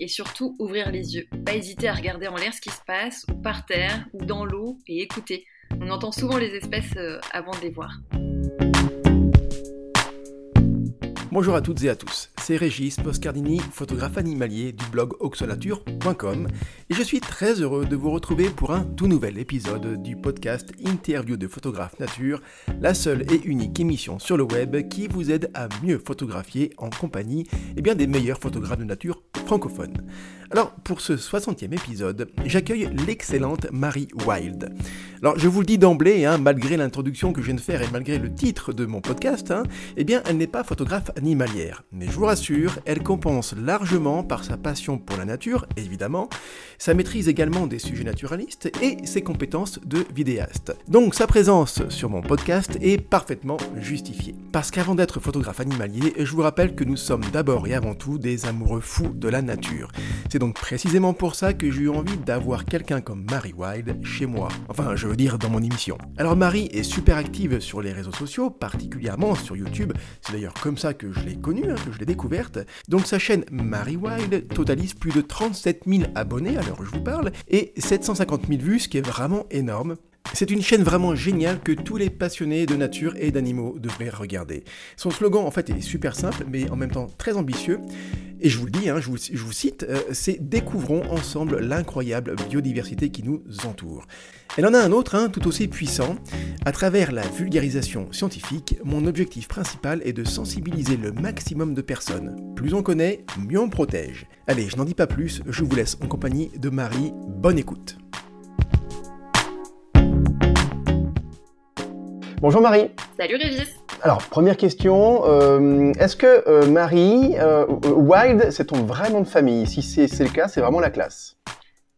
et surtout ouvrir les yeux. Pas hésiter à regarder en l'air ce qui se passe, ou par terre, ou dans l'eau, et écouter. On entend souvent les espèces euh, avant de les voir. Bonjour à toutes et à tous, c'est Régis Poscardini, photographe animalier du blog oxolature.com et je suis très heureux de vous retrouver pour un tout nouvel épisode du podcast Interview de photographe nature, la seule et unique émission sur le web qui vous aide à mieux photographier en compagnie eh bien, des meilleurs photographes de nature francophones. Alors, pour ce 60e épisode, j'accueille l'excellente Marie Wild. Alors, je vous le dis d'emblée, hein, malgré l'introduction que je viens de faire et malgré le titre de mon podcast, hein, eh bien, elle n'est pas photographe animalière. Rassure, elle compense largement par sa passion pour la nature, évidemment, sa maîtrise également des sujets naturalistes et ses compétences de vidéaste. Donc, sa présence sur mon podcast est parfaitement justifiée. Parce qu'avant d'être photographe animalier, je vous rappelle que nous sommes d'abord et avant tout des amoureux fous de la nature. C'est donc précisément pour ça que j'ai eu envie d'avoir quelqu'un comme Marie Wild chez moi. Enfin, je veux dire dans mon émission. Alors Marie est super active sur les réseaux sociaux, particulièrement sur YouTube. C'est d'ailleurs comme ça que je l'ai connue, hein, que je l'ai découverte. Donc sa chaîne Marie Wild totalise plus de 37 000 abonnés à l'heure où je vous parle et 750 000 vues, ce qui est vraiment énorme. C'est une chaîne vraiment géniale que tous les passionnés de nature et d'animaux devraient regarder. Son slogan en fait est super simple mais en même temps très ambitieux. Et je vous le dis, hein, je, vous, cite, euh, c'est Découvrons ensemble l'incroyable biodiversité qui nous entoure. Elle en a un autre, hein, tout aussi puissant. À travers la vulgarisation scientifique, mon objectif principal est de sensibiliser le maximum de personnes. Plus on connaît, mieux on protège. Allez, je n'en dis pas plus, je vous laisse en compagnie de Marie. Bonne écoute. Bonjour Marie. Salut Régis. Alors, première question, euh, est-ce que euh, Marie euh, Wild, c'est ton vrai nom de famille? Si c'est le cas, c'est vraiment la classe.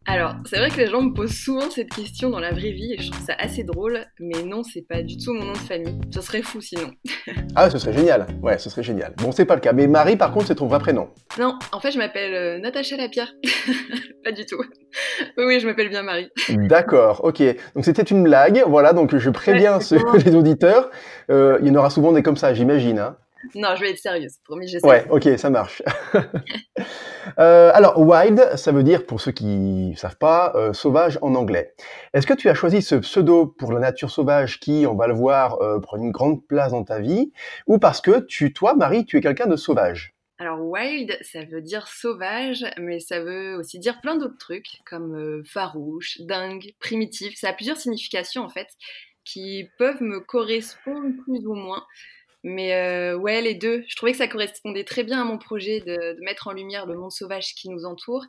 Alors, c'est vrai que les gens me posent souvent cette question dans la vraie vie et je trouve ça assez drôle, mais non, c'est pas du tout mon nom de famille. Ce serait fou sinon. ah, ce serait génial. Ouais, ce serait génial. Bon, c'est pas le cas. Mais Marie, par contre, c'est ton vrai prénom. Non, en fait, je m'appelle euh, Natacha Lapierre. pas du tout. Oui, oui, je m'appelle bien Marie. D'accord, ok. Donc c'était une blague. Voilà, donc je préviens les auditeurs. Euh, il y en aura souvent des comme ça, j'imagine. Hein. Non, je vais être sérieuse, promis, j'essaie. Ouais, ok, ça marche. Euh, alors, wild, ça veut dire, pour ceux qui ne savent pas, euh, sauvage en anglais. Est-ce que tu as choisi ce pseudo pour la nature sauvage qui, on va le voir, euh, prend une grande place dans ta vie, ou parce que tu, toi, Marie, tu es quelqu'un de sauvage? Alors wild, ça veut dire sauvage, mais ça veut aussi dire plein d'autres trucs, comme farouche, dingue, primitif. Ça a plusieurs significations en fait, qui peuvent me correspondre plus ou moins. Mais euh, ouais, les deux. Je trouvais que ça correspondait très bien à mon projet de, de, mettre en lumière le monde sauvage qui nous entoure.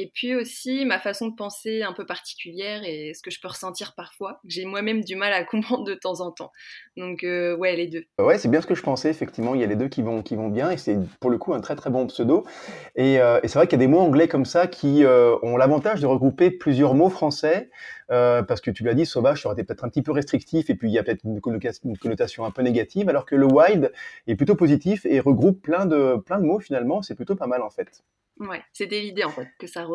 Et puis aussi ma façon de penser un peu particulière et ce que je peux ressentir parfois, que j'ai moi-même du mal à comprendre de temps en temps. Donc euh, ouais, les deux. Ouais, c'est bien ce que je pensais, effectivement. Il y a les deux qui vont, qui vont bien et c'est pour le coup un très très bon pseudo. Et, euh, c'est vrai qu'il y a des mots anglais comme ça qui euh, ont l'avantage de regrouper plusieurs mots français. Euh, parce que tu l'as dit, sauvage, ça aurait été peut-être un petit peu restrictif et puis il y a peut-être une, une, connotation un peu négative, alors que le wild est plutôt positif et regroupe plein de, plein de mots finalement. C'est plutôt pas mal en fait. Ouais, c'était l'idée en fait, que ça,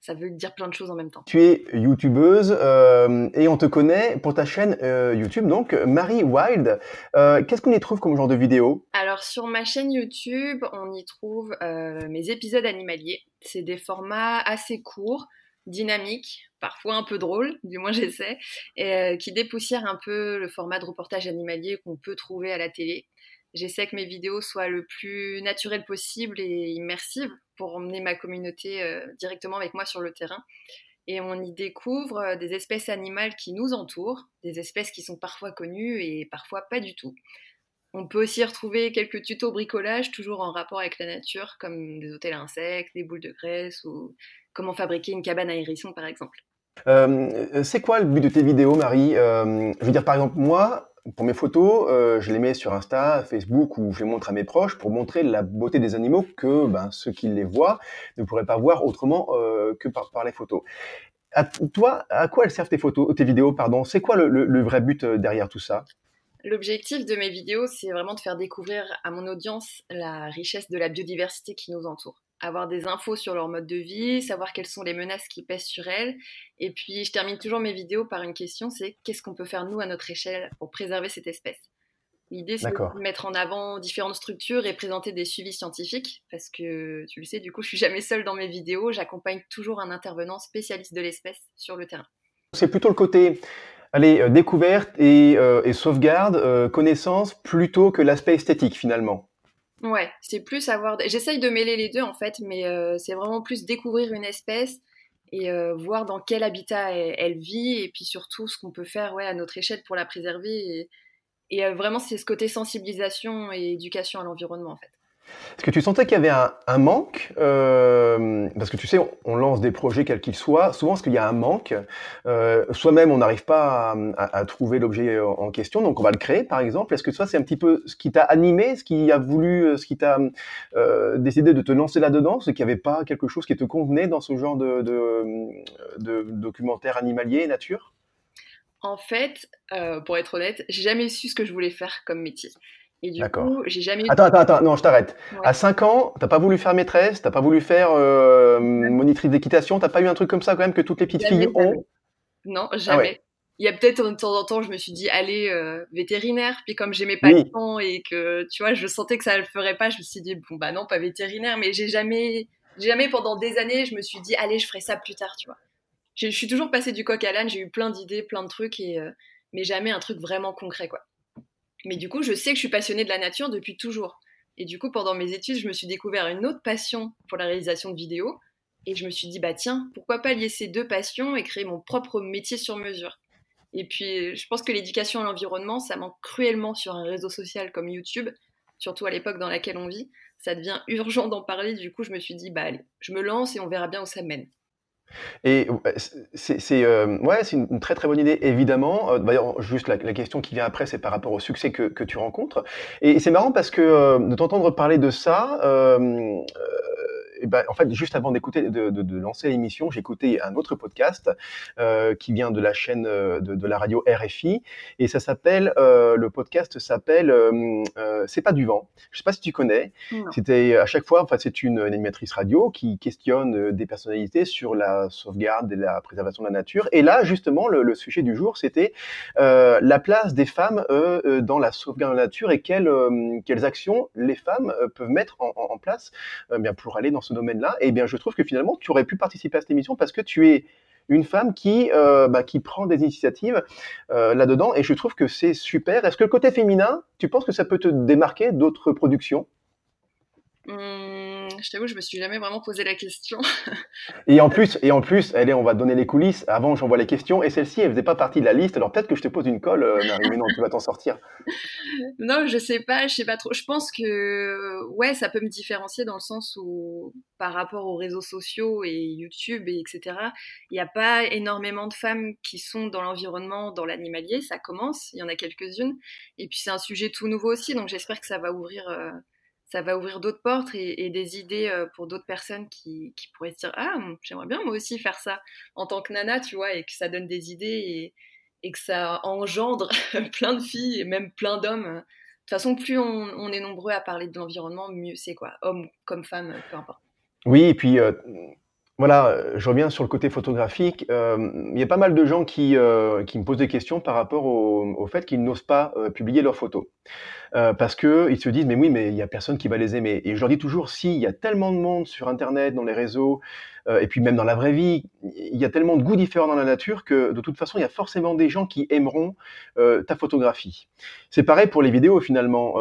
ça veut dire plein de choses en même temps. Tu es youtubeuse euh, et on te connaît pour ta chaîne euh, YouTube, donc Marie Wild. Euh, qu'est-ce qu'on y trouve comme genre de vidéo? Alors sur ma chaîne YouTube, on y trouve mes épisodes animaliers. C'est des formats assez courts, dynamiques, parfois un peu drôles, du moins j'essaie, et qui dépoussièrent un peu le format de reportage animalier qu'on peut trouver à la télé. J'essaie que mes vidéos soient le plus naturelles possible et immersives pour emmener ma communauté euh, directement avec moi sur le terrain. Et on y découvre euh, des espèces animales qui nous entourent, des espèces qui sont parfois connues et parfois pas du tout. On peut aussi retrouver quelques tutos bricolage, toujours en rapport avec la nature, comme des hôtels à insectes, des boules de graisse ou comment fabriquer une cabane à hérisson par exemple. Euh, c'est quoi le but de tes vidéos, Marie Je veux dire, par exemple, moi, pour mes photos, euh, je les mets sur Insta, Facebook ou je les montre à mes proches pour montrer la beauté des animaux que ben, ceux qui les voient ne pourraient pas voir autrement euh, que par, les photos. À, toi, à quoi elles servent tes photos, tes vidéos, pardon? C'est quoi le, le, vrai but euh, derrière tout ça? L'objectif de mes vidéos, c'est vraiment de faire découvrir à mon audience la richesse de la biodiversité qui nous entoure avoir des infos sur leur mode de vie, savoir quelles sont les menaces qui pèsent sur elles. Et puis, je termine toujours mes vidéos par une question, c'est qu'est-ce qu'on peut faire nous à notre échelle pour préserver cette espèce? L'idée, c'est de mettre en avant différentes structures et présenter des suivis scientifiques, parce que tu le sais, du coup, je suis jamais seule dans mes vidéos, j'accompagne toujours un intervenant spécialiste de l'espèce sur le terrain. C'est plutôt le côté allez, euh, découverte et, euh, et sauvegarde, euh, connaissance, plutôt que l'aspect esthétique finalement. Ouais, c'est plus avoir. J'essaye de mêler les deux en fait, mais c'est vraiment plus découvrir une espèce et voir dans quel habitat elle, vit et puis surtout ce qu'on peut faire ouais, à notre échelle pour la préserver. Et, et vraiment, c'est ce côté sensibilisation et éducation à l'environnement en fait. Est-ce que tu sentais qu'il y avait un, manque euh, Parce que tu sais, on, lance des projets quels qu'ils soient. Souvent, est-ce qu'il y a un manque euh, Soi-même, on n'arrive pas à, trouver l'objet en question, donc on va le créer, par exemple. Est-ce que ça, c'est un petit peu ce qui t'a animé, ce qui a voulu, ce qui t'a euh, décidé de te lancer là-dedans, ce qu'il n'y avait pas quelque chose qui te convenait dans ce genre de, documentaire animalier, nature? En fait, pour être honnête, j'ai jamais su ce que je voulais faire comme métier. Et du coup, j'ai jamais Attends, attends, attends, non, je t'arrête. À 5 ans, t'as pas voulu faire maîtresse, t'as pas voulu faire euh, monitrice d'équitation, t'as pas eu un truc comme ça quand même que toutes les petites filles ont Non, ah jamais. Il y a peut-être de temps en temps, je me suis dit, allez, euh, vétérinaire. Puis comme j'aimais pas le temps et que, tu vois, je sentais que ça le ferait pas, je me suis dit, bon, bah non, pas vétérinaire. Mais j'ai jamais, jamais pendant des années, je me suis dit, allez, je ferai ça plus tard, tu vois. Je suis toujours passée du coq à l'âne, j'ai eu plein d'idées, plein de trucs, et, euh, mais jamais un truc vraiment concret, quoi. Mais du coup, je sais que je suis passionnée de la nature depuis toujours. Et du coup, pendant mes études, je me suis découvert une autre passion pour la réalisation de vidéos. Et je me suis dit, bah tiens, pourquoi pas lier ces deux passions et créer mon propre métier sur mesure. Et puis, je pense que l'éducation à l'environnement, ça manque cruellement sur un réseau social comme YouTube, surtout à l'époque dans laquelle on vit. Ça devient urgent d'en parler. Du coup, je me suis dit, bah allez, je me lance et on verra bien où ça mène. Et c'est euh, ouais, c'est une très très bonne idée, évidemment. Euh, d'ailleurs, juste la, question qui vient après, c'est par rapport au succès que, que tu rencontres. Et c'est marrant parce que euh, de t'entendre parler de ça, eh ben, en fait, juste avant d'écouter, de, de, de, lancer l'émission, j'ai écouté un autre podcast euh, qui vient de la chaîne euh, de, de, la radio RFI et ça s'appelle, euh, le podcast s'appelle euh, C'est pas du vent. Je sais pas si tu connais. C'était à chaque fois, en fait, c'est une, animatrice radio qui questionne des personnalités sur la sauvegarde et la préservation de la nature. Et là, justement, le, le sujet du jour, c'était la place des femmes dans la sauvegarde de la nature et quelles, quelles actions les femmes peuvent mettre en, en, en place bien pour aller dans ce domaine-là, et eh bien je trouve que finalement tu aurais pu participer à cette émission parce que tu es une femme qui, euh, bah, qui prend des initiatives euh, là-dedans, et je trouve que c'est super. Est-ce que le côté féminin, tu penses que ça peut te démarquer d'autres productions? Mmh, je t'avoue, je me suis jamais vraiment posé la question. et en plus, et en plus, allez, on va donner les coulisses. Avant, j'envoie les questions, et celle-ci, elle faisait pas partie de la liste. Alors peut-être que je te pose une colle, euh, Marie, mais non, tu vas t'en sortir. Non, je sais pas, je sais pas trop. Je pense que ouais, ça peut me différencier dans le sens où, par rapport aux réseaux sociaux et YouTube et etc., il n'y a pas énormément de femmes qui sont dans l'environnement, dans l'animalier. Ça commence, il y en a quelques-unes, et puis c'est un sujet tout nouveau aussi, donc j'espère que ça va ouvrir. Euh, ça va ouvrir d'autres portes et, des idées euh, pour d'autres personnes qui, pourraient se dire Ah, j'aimerais bien moi aussi faire ça en tant que nana, tu vois, et que ça donne des idées et, que ça engendre plein de filles et même plein d'hommes. De toute façon, plus on, est nombreux à parler de l'environnement, mieux c'est, quoi, hommes comme femmes, peu importe. Oui, et puis. Euh, voilà, je reviens sur le côté photographique. Euh, il y a pas mal de gens qui, qui me posent des questions par rapport au, au fait qu'ils n'osent pas publier leurs photos. Euh, parce que ils se disent mais oui mais il y a personne qui va les aimer et je leur dis toujours si il y a tellement de monde sur internet dans les réseaux euh, et puis même dans la vraie vie il y a tellement de goûts différents dans la nature que de toute façon il y a forcément des gens qui aimeront euh, ta photographie. C'est pareil pour les vidéos finalement.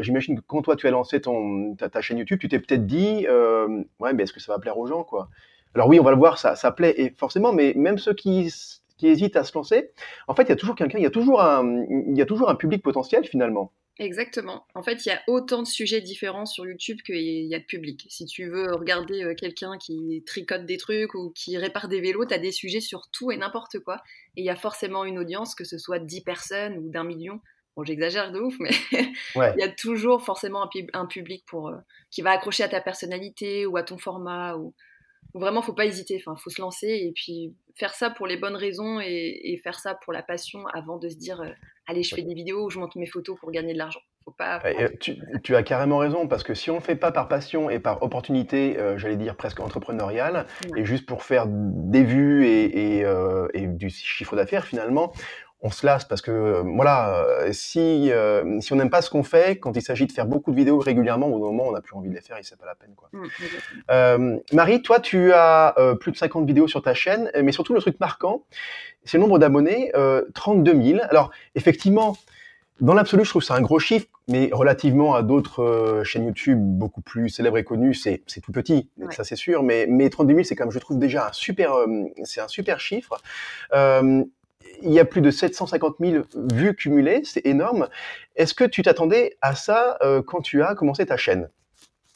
J'imagine que quand toi tu as lancé ton ta, ta chaîne YouTube tu t'es peut-être dit ouais mais est-ce que ça va plaire aux gens quoi? Alors oui on va le voir ça ça plaît et forcément mais même ceux qui qui hésitent à se lancer, en fait, il y a toujours quelqu'un, il y a toujours un, il y a toujours un public potentiel finalement. Exactement. En fait, il y a autant de sujets différents sur YouTube qu'il y a de public. Si tu veux regarder euh, quelqu'un qui tricote des trucs ou qui répare des vélos, tu as des sujets sur tout et n'importe quoi. Et il y a forcément une audience, que ce soit 10 personnes ou d'un million. Bon, j'exagère de ouf, mais il y a toujours forcément un, public pour, euh, qui va accrocher à ta personnalité ou à ton format. Ou... Vraiment, faut pas hésiter. Enfin, faut se lancer et puis faire ça pour les bonnes raisons et, faire ça pour la passion avant de se dire euh, allez, je fais des vidéos ou je monte mes photos pour gagner de l'argent. Faut pas. tu, as carrément raison parce que si on ne fait pas par passion et par opportunité, euh, j'allais dire presque entrepreneuriale, et juste pour faire des vues et, euh, et du chiffre d'affaires finalement, on se lasse parce que euh, voilà, euh, si euh, si on n'aime pas ce qu'on fait, quand il s'agit de faire beaucoup de vidéos régulièrement, au moment on n'a plus envie de les faire et c'est pas la peine quoi. Mmh, Marie, toi tu as plus de 50 vidéos sur ta chaîne, mais surtout le truc marquant, c'est le nombre d'abonnés, 32 000. Alors effectivement, dans l'absolu, je trouve c'est un gros chiffre, mais relativement à d'autres chaînes YouTube beaucoup plus célèbres et connues, c'est c'est tout petit, ça c'est sûr. Mais mais 32 000, c'est comme je trouve déjà un super, c'est un super chiffre. Euh, il y a plus de 750 000 vues cumulées, c'est énorme. Est-ce que tu t'attendais à ça euh, quand tu as commencé ta chaîne?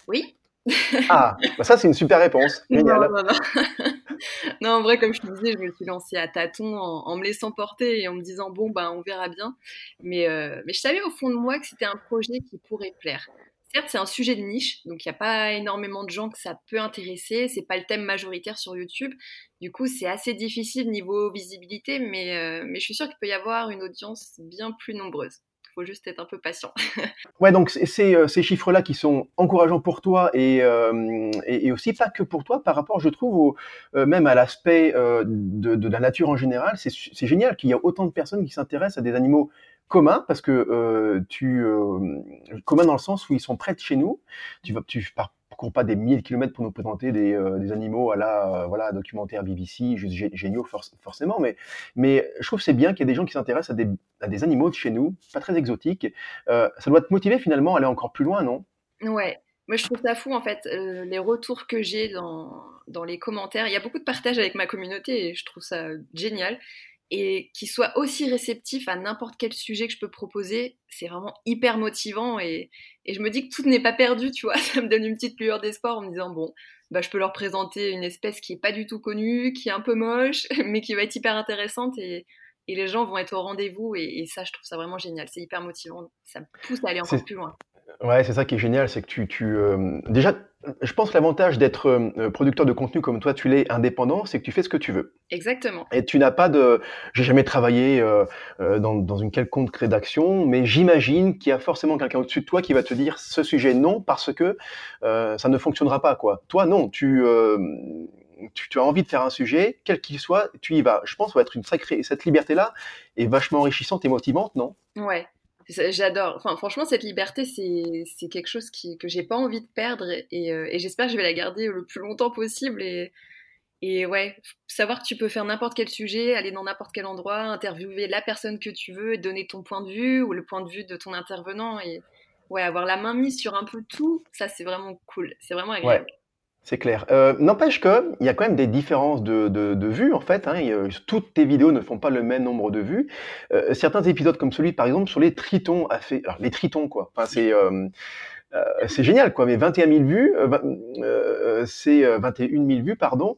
Oui. ah, bah ça c'est une super réponse. Génial. Non, non, non. en vrai, comme je te disais, je me suis lancée à tâtons en, me laissant porter et en me disant bon ben on verra bien. Mais euh, mais je savais au fond de moi que c'était un projet qui pourrait plaire certes, c'est un sujet de niche, donc il n'y a pas énormément de gens que ça peut intéresser. C'est pas le thème majoritaire sur YouTube. Du coup, c'est assez difficile niveau visibilité, mais, euh, je suis sûre qu'il peut y avoir une audience bien plus nombreuse. Il faut juste être un peu patient. ouais, donc c'est euh, ces chiffres-là qui sont encourageants pour toi euh, et, aussi pas que pour toi par rapport, je trouve, même à l'aspect de, de, la nature en général. C'est génial qu'il y ait autant de personnes qui s'intéressent à des animaux commun parce que euh, tu euh, commun dans le sens où ils sont près de chez nous. Tu vas, tu parcours pas des milliers de kilomètres pour nous présenter des, euh, des animaux à la voilà documentaire BBC, juste géniaux forcément, mais mais je trouve c'est bien qu'il y ait des gens qui s'intéressent à des, à des animaux de chez nous, pas très exotiques. ça doit te motiver finalement à aller encore plus loin, non? Ouais. Moi, je trouve ça fou, en fait, les retours que j'ai dans, dans les commentaires. Il y a beaucoup de partage avec ma communauté et je trouve ça génial et qu'il soit aussi réceptif à n'importe quel sujet que je peux proposer, c'est vraiment hyper motivant et, et je me dis que tout n'est pas perdu, tu vois, ça me donne une petite lueur d'espoir en me disant bon, bah je peux leur présenter une espèce qui est pas du tout connue, qui est un peu moche, mais qui va être hyper intéressante et, et les gens vont être au rendez-vous et, et, ça je trouve ça vraiment génial, c'est hyper motivant, ça me pousse à aller encore plus loin. Ouais, c'est ça qui est génial, c'est que tu, tu euh, déjà, je pense que l'avantage d'être euh, producteur de contenu comme toi, tu l'es indépendant, c'est que tu fais ce que tu veux. Exactement. Et tu n'as pas de, j'ai jamais travaillé euh, dans, dans une quelconque rédaction, mais j'imagine qu'il y a forcément quelqu'un au-dessus de toi qui va te dire ce sujet non parce que ça ne fonctionnera pas quoi. Toi non, tu tu, tu, as envie de faire un sujet, quel qu'il soit, tu y vas. Je pense que ça va être une sacrée. Cette liberté-là est vachement enrichissante et motivante, non? Ouais, J'adore. Enfin, franchement, cette liberté, c'est quelque chose qui, que j'ai pas envie de perdre et, euh, et j'espère que je vais la garder le plus longtemps possible. Et, et ouais, savoir que tu peux faire n'importe quel sujet, aller dans n'importe quel endroit, interviewer la personne que tu veux, donner ton point de vue ou le point de vue de ton intervenant et ouais, avoir la main mise sur un peu tout, ça c'est vraiment cool. C'est vraiment agréable. C'est clair. Euh, n'empêche qu'il y a quand même des différences de, de, de vues, en fait. Hein, toutes tes vidéos ne font pas le même nombre de vues. Euh, certains épisodes comme celui, par exemple, sur les tritons, a fait... Alors, les tritons, quoi. Enfin, c'est... Euh, c'est génial, quoi. Mais 21 000 vues, c'est 21 000 vues, pardon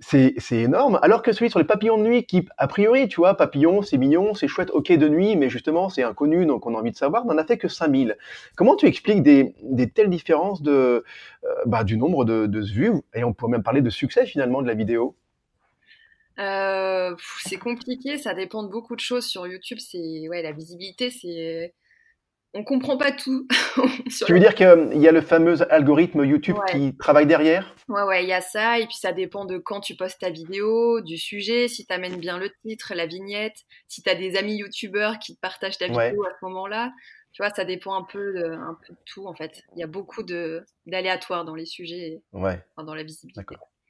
c'est énorme. Alors que celui sur les papillons de nuit, qui, a priori, tu vois, papillons, c'est mignon, c'est chouette, ok de nuit, mais justement, c'est inconnu, donc on a envie de savoir, n'en a fait que 5000. Comment tu expliques des, telles différences de, euh, bah, du nombre de, de vues? Et on pourrait même parler de succès finalement de la vidéo euh, C'est compliqué, ça dépend de beaucoup de choses. Sur YouTube, c'est ouais, la visibilité, c'est on comprend pas tout. tu veux dire qu'il y a le fameux algorithme YouTube qui travaille derrière? Ouais, ouais, il y a ça. Et puis ça dépend de quand tu postes ta vidéo, du sujet, si tu amènes bien le titre, la vignette, si tu as des amis YouTubeurs qui partagent ta vidéo à ce moment-là. Tu vois, ça dépend un peu, de, un peu de tout en fait. Il y a beaucoup d'aléatoires dans les sujets, ouais. dans la visibilité.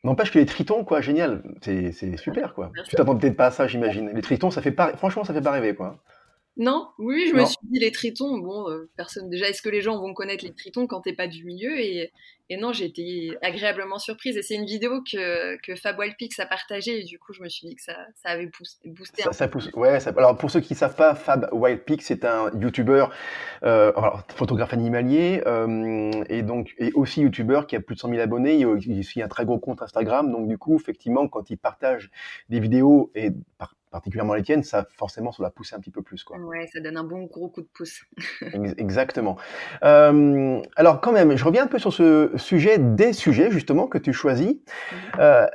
N'empêche que les tritons, quoi, génial. C'est super, quoi. Tu t'attends peut-être pas à ça, j'imagine. Les tritons, ça fait pas, franchement, ça fait pas rêver, quoi. Non, oui, je me suis dit les tritons. Bon, euh, personne. Déjà, est-ce que les gens vont connaître les tritons quand t'es pas du milieu? Et, et non, j'ai été agréablement surprise. Et c'est une vidéo que, que Fab Wildpix a partagée et du coup, je me suis dit que ça, ça avait boosté. Ça, ça pousse. Ouais. Ça... Alors pour ceux qui savent pas, Fab Wildpix, c'est un YouTuber, euh, photographe animalier euh, et donc et aussi YouTuber qui a plus de 100 000 abonnés. Il a aussi un très gros compte Instagram. Donc du coup, effectivement, quand il partage des vidéos et par particulièrement les tiennes, ça forcément ça va pousser un petit peu plus. Quoi. Ouais, ça donne un bon gros coup de pouce. Exactement. Euh, alors quand même, je reviens un peu sur ce sujet des sujets justement que tu choisis. Mhm. Euh,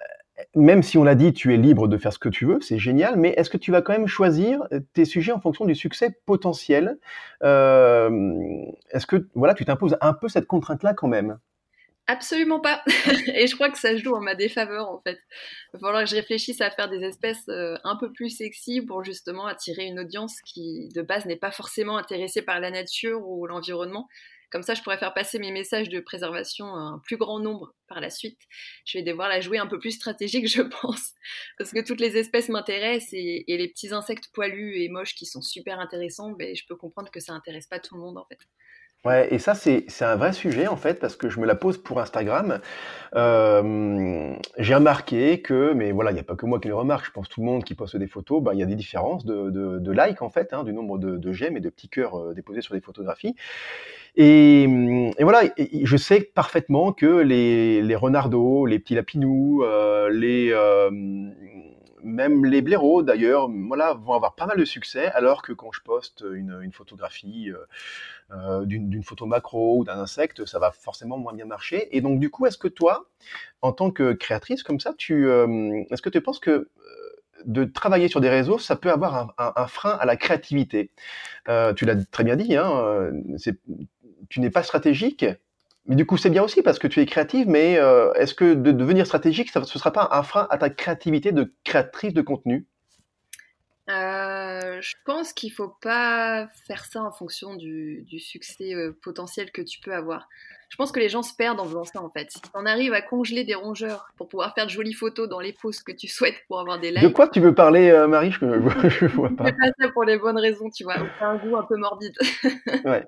même si on l'a dit, tu es libre de faire ce que tu veux, c'est génial, mais est-ce que tu vas quand même choisir tes sujets en fonction du succès potentiel? Euh, Est-ce que voilà, tu t'imposes un peu cette contrainte-là quand même? Absolument pas. et je crois que ça joue en ma défaveur en fait. Il va falloir que je réfléchisse à faire des espèces euh, un peu plus sexy pour justement attirer une audience qui de base n'est pas forcément intéressée par la nature ou l'environnement. Comme ça, je pourrais faire passer mes messages de préservation à un plus grand nombre par la suite. Je vais devoir la jouer un peu plus stratégique, je pense, parce que toutes les espèces m'intéressent et, les petits insectes poilus et moches qui sont super intéressants, ben, je peux comprendre que ça intéresse pas tout le monde en fait. Ouais, et ça, c'est c'est un vrai sujet, en fait, parce que je me la pose pour Instagram. Euh, j'ai remarqué que, mais voilà, il n'y a pas que moi qui le remarque, je pense tout le monde qui poste des photos, bah, il y a des différences de, de, de likes, en fait, hein, du nombre de, de j'aime et de petits cœurs euh, déposés sur des photographies. Et, et voilà, je sais parfaitement que les, les renardos, les petits lapinous, euh, les, euh, même les blaireaux d'ailleurs, voilà, vont avoir pas mal de succès, alors que quand je poste une, photographie euh, euh, d'une photo macro ou d'un insecte, ça va forcément moins bien marcher. Et donc, du coup, est-ce que toi, en tant que créatrice comme ça, tu, euh, est-ce que tu penses que de travailler sur des réseaux, ça peut avoir un, frein à la créativité? tu l'as très bien dit, hein, tu n'es pas stratégique, mais du coup c'est bien aussi parce que tu es créative, mais est-ce que de devenir stratégique, ce ne sera pas un frein à ta créativité de créatrice de contenu? Euh, je pense qu'il faut pas faire ça en fonction du, du succès euh, potentiel que tu peux avoir. Je pense que les gens se perdent en faisant ça en fait. Si on arrive à congeler des rongeurs pour pouvoir faire de jolies photos dans les poses que tu souhaites pour avoir des likes. De quoi tu veux parler, euh, Marie? Je ne vois pas. fais pas ça pour les bonnes raisons, tu vois. C'est un goût un peu morbide. ouais.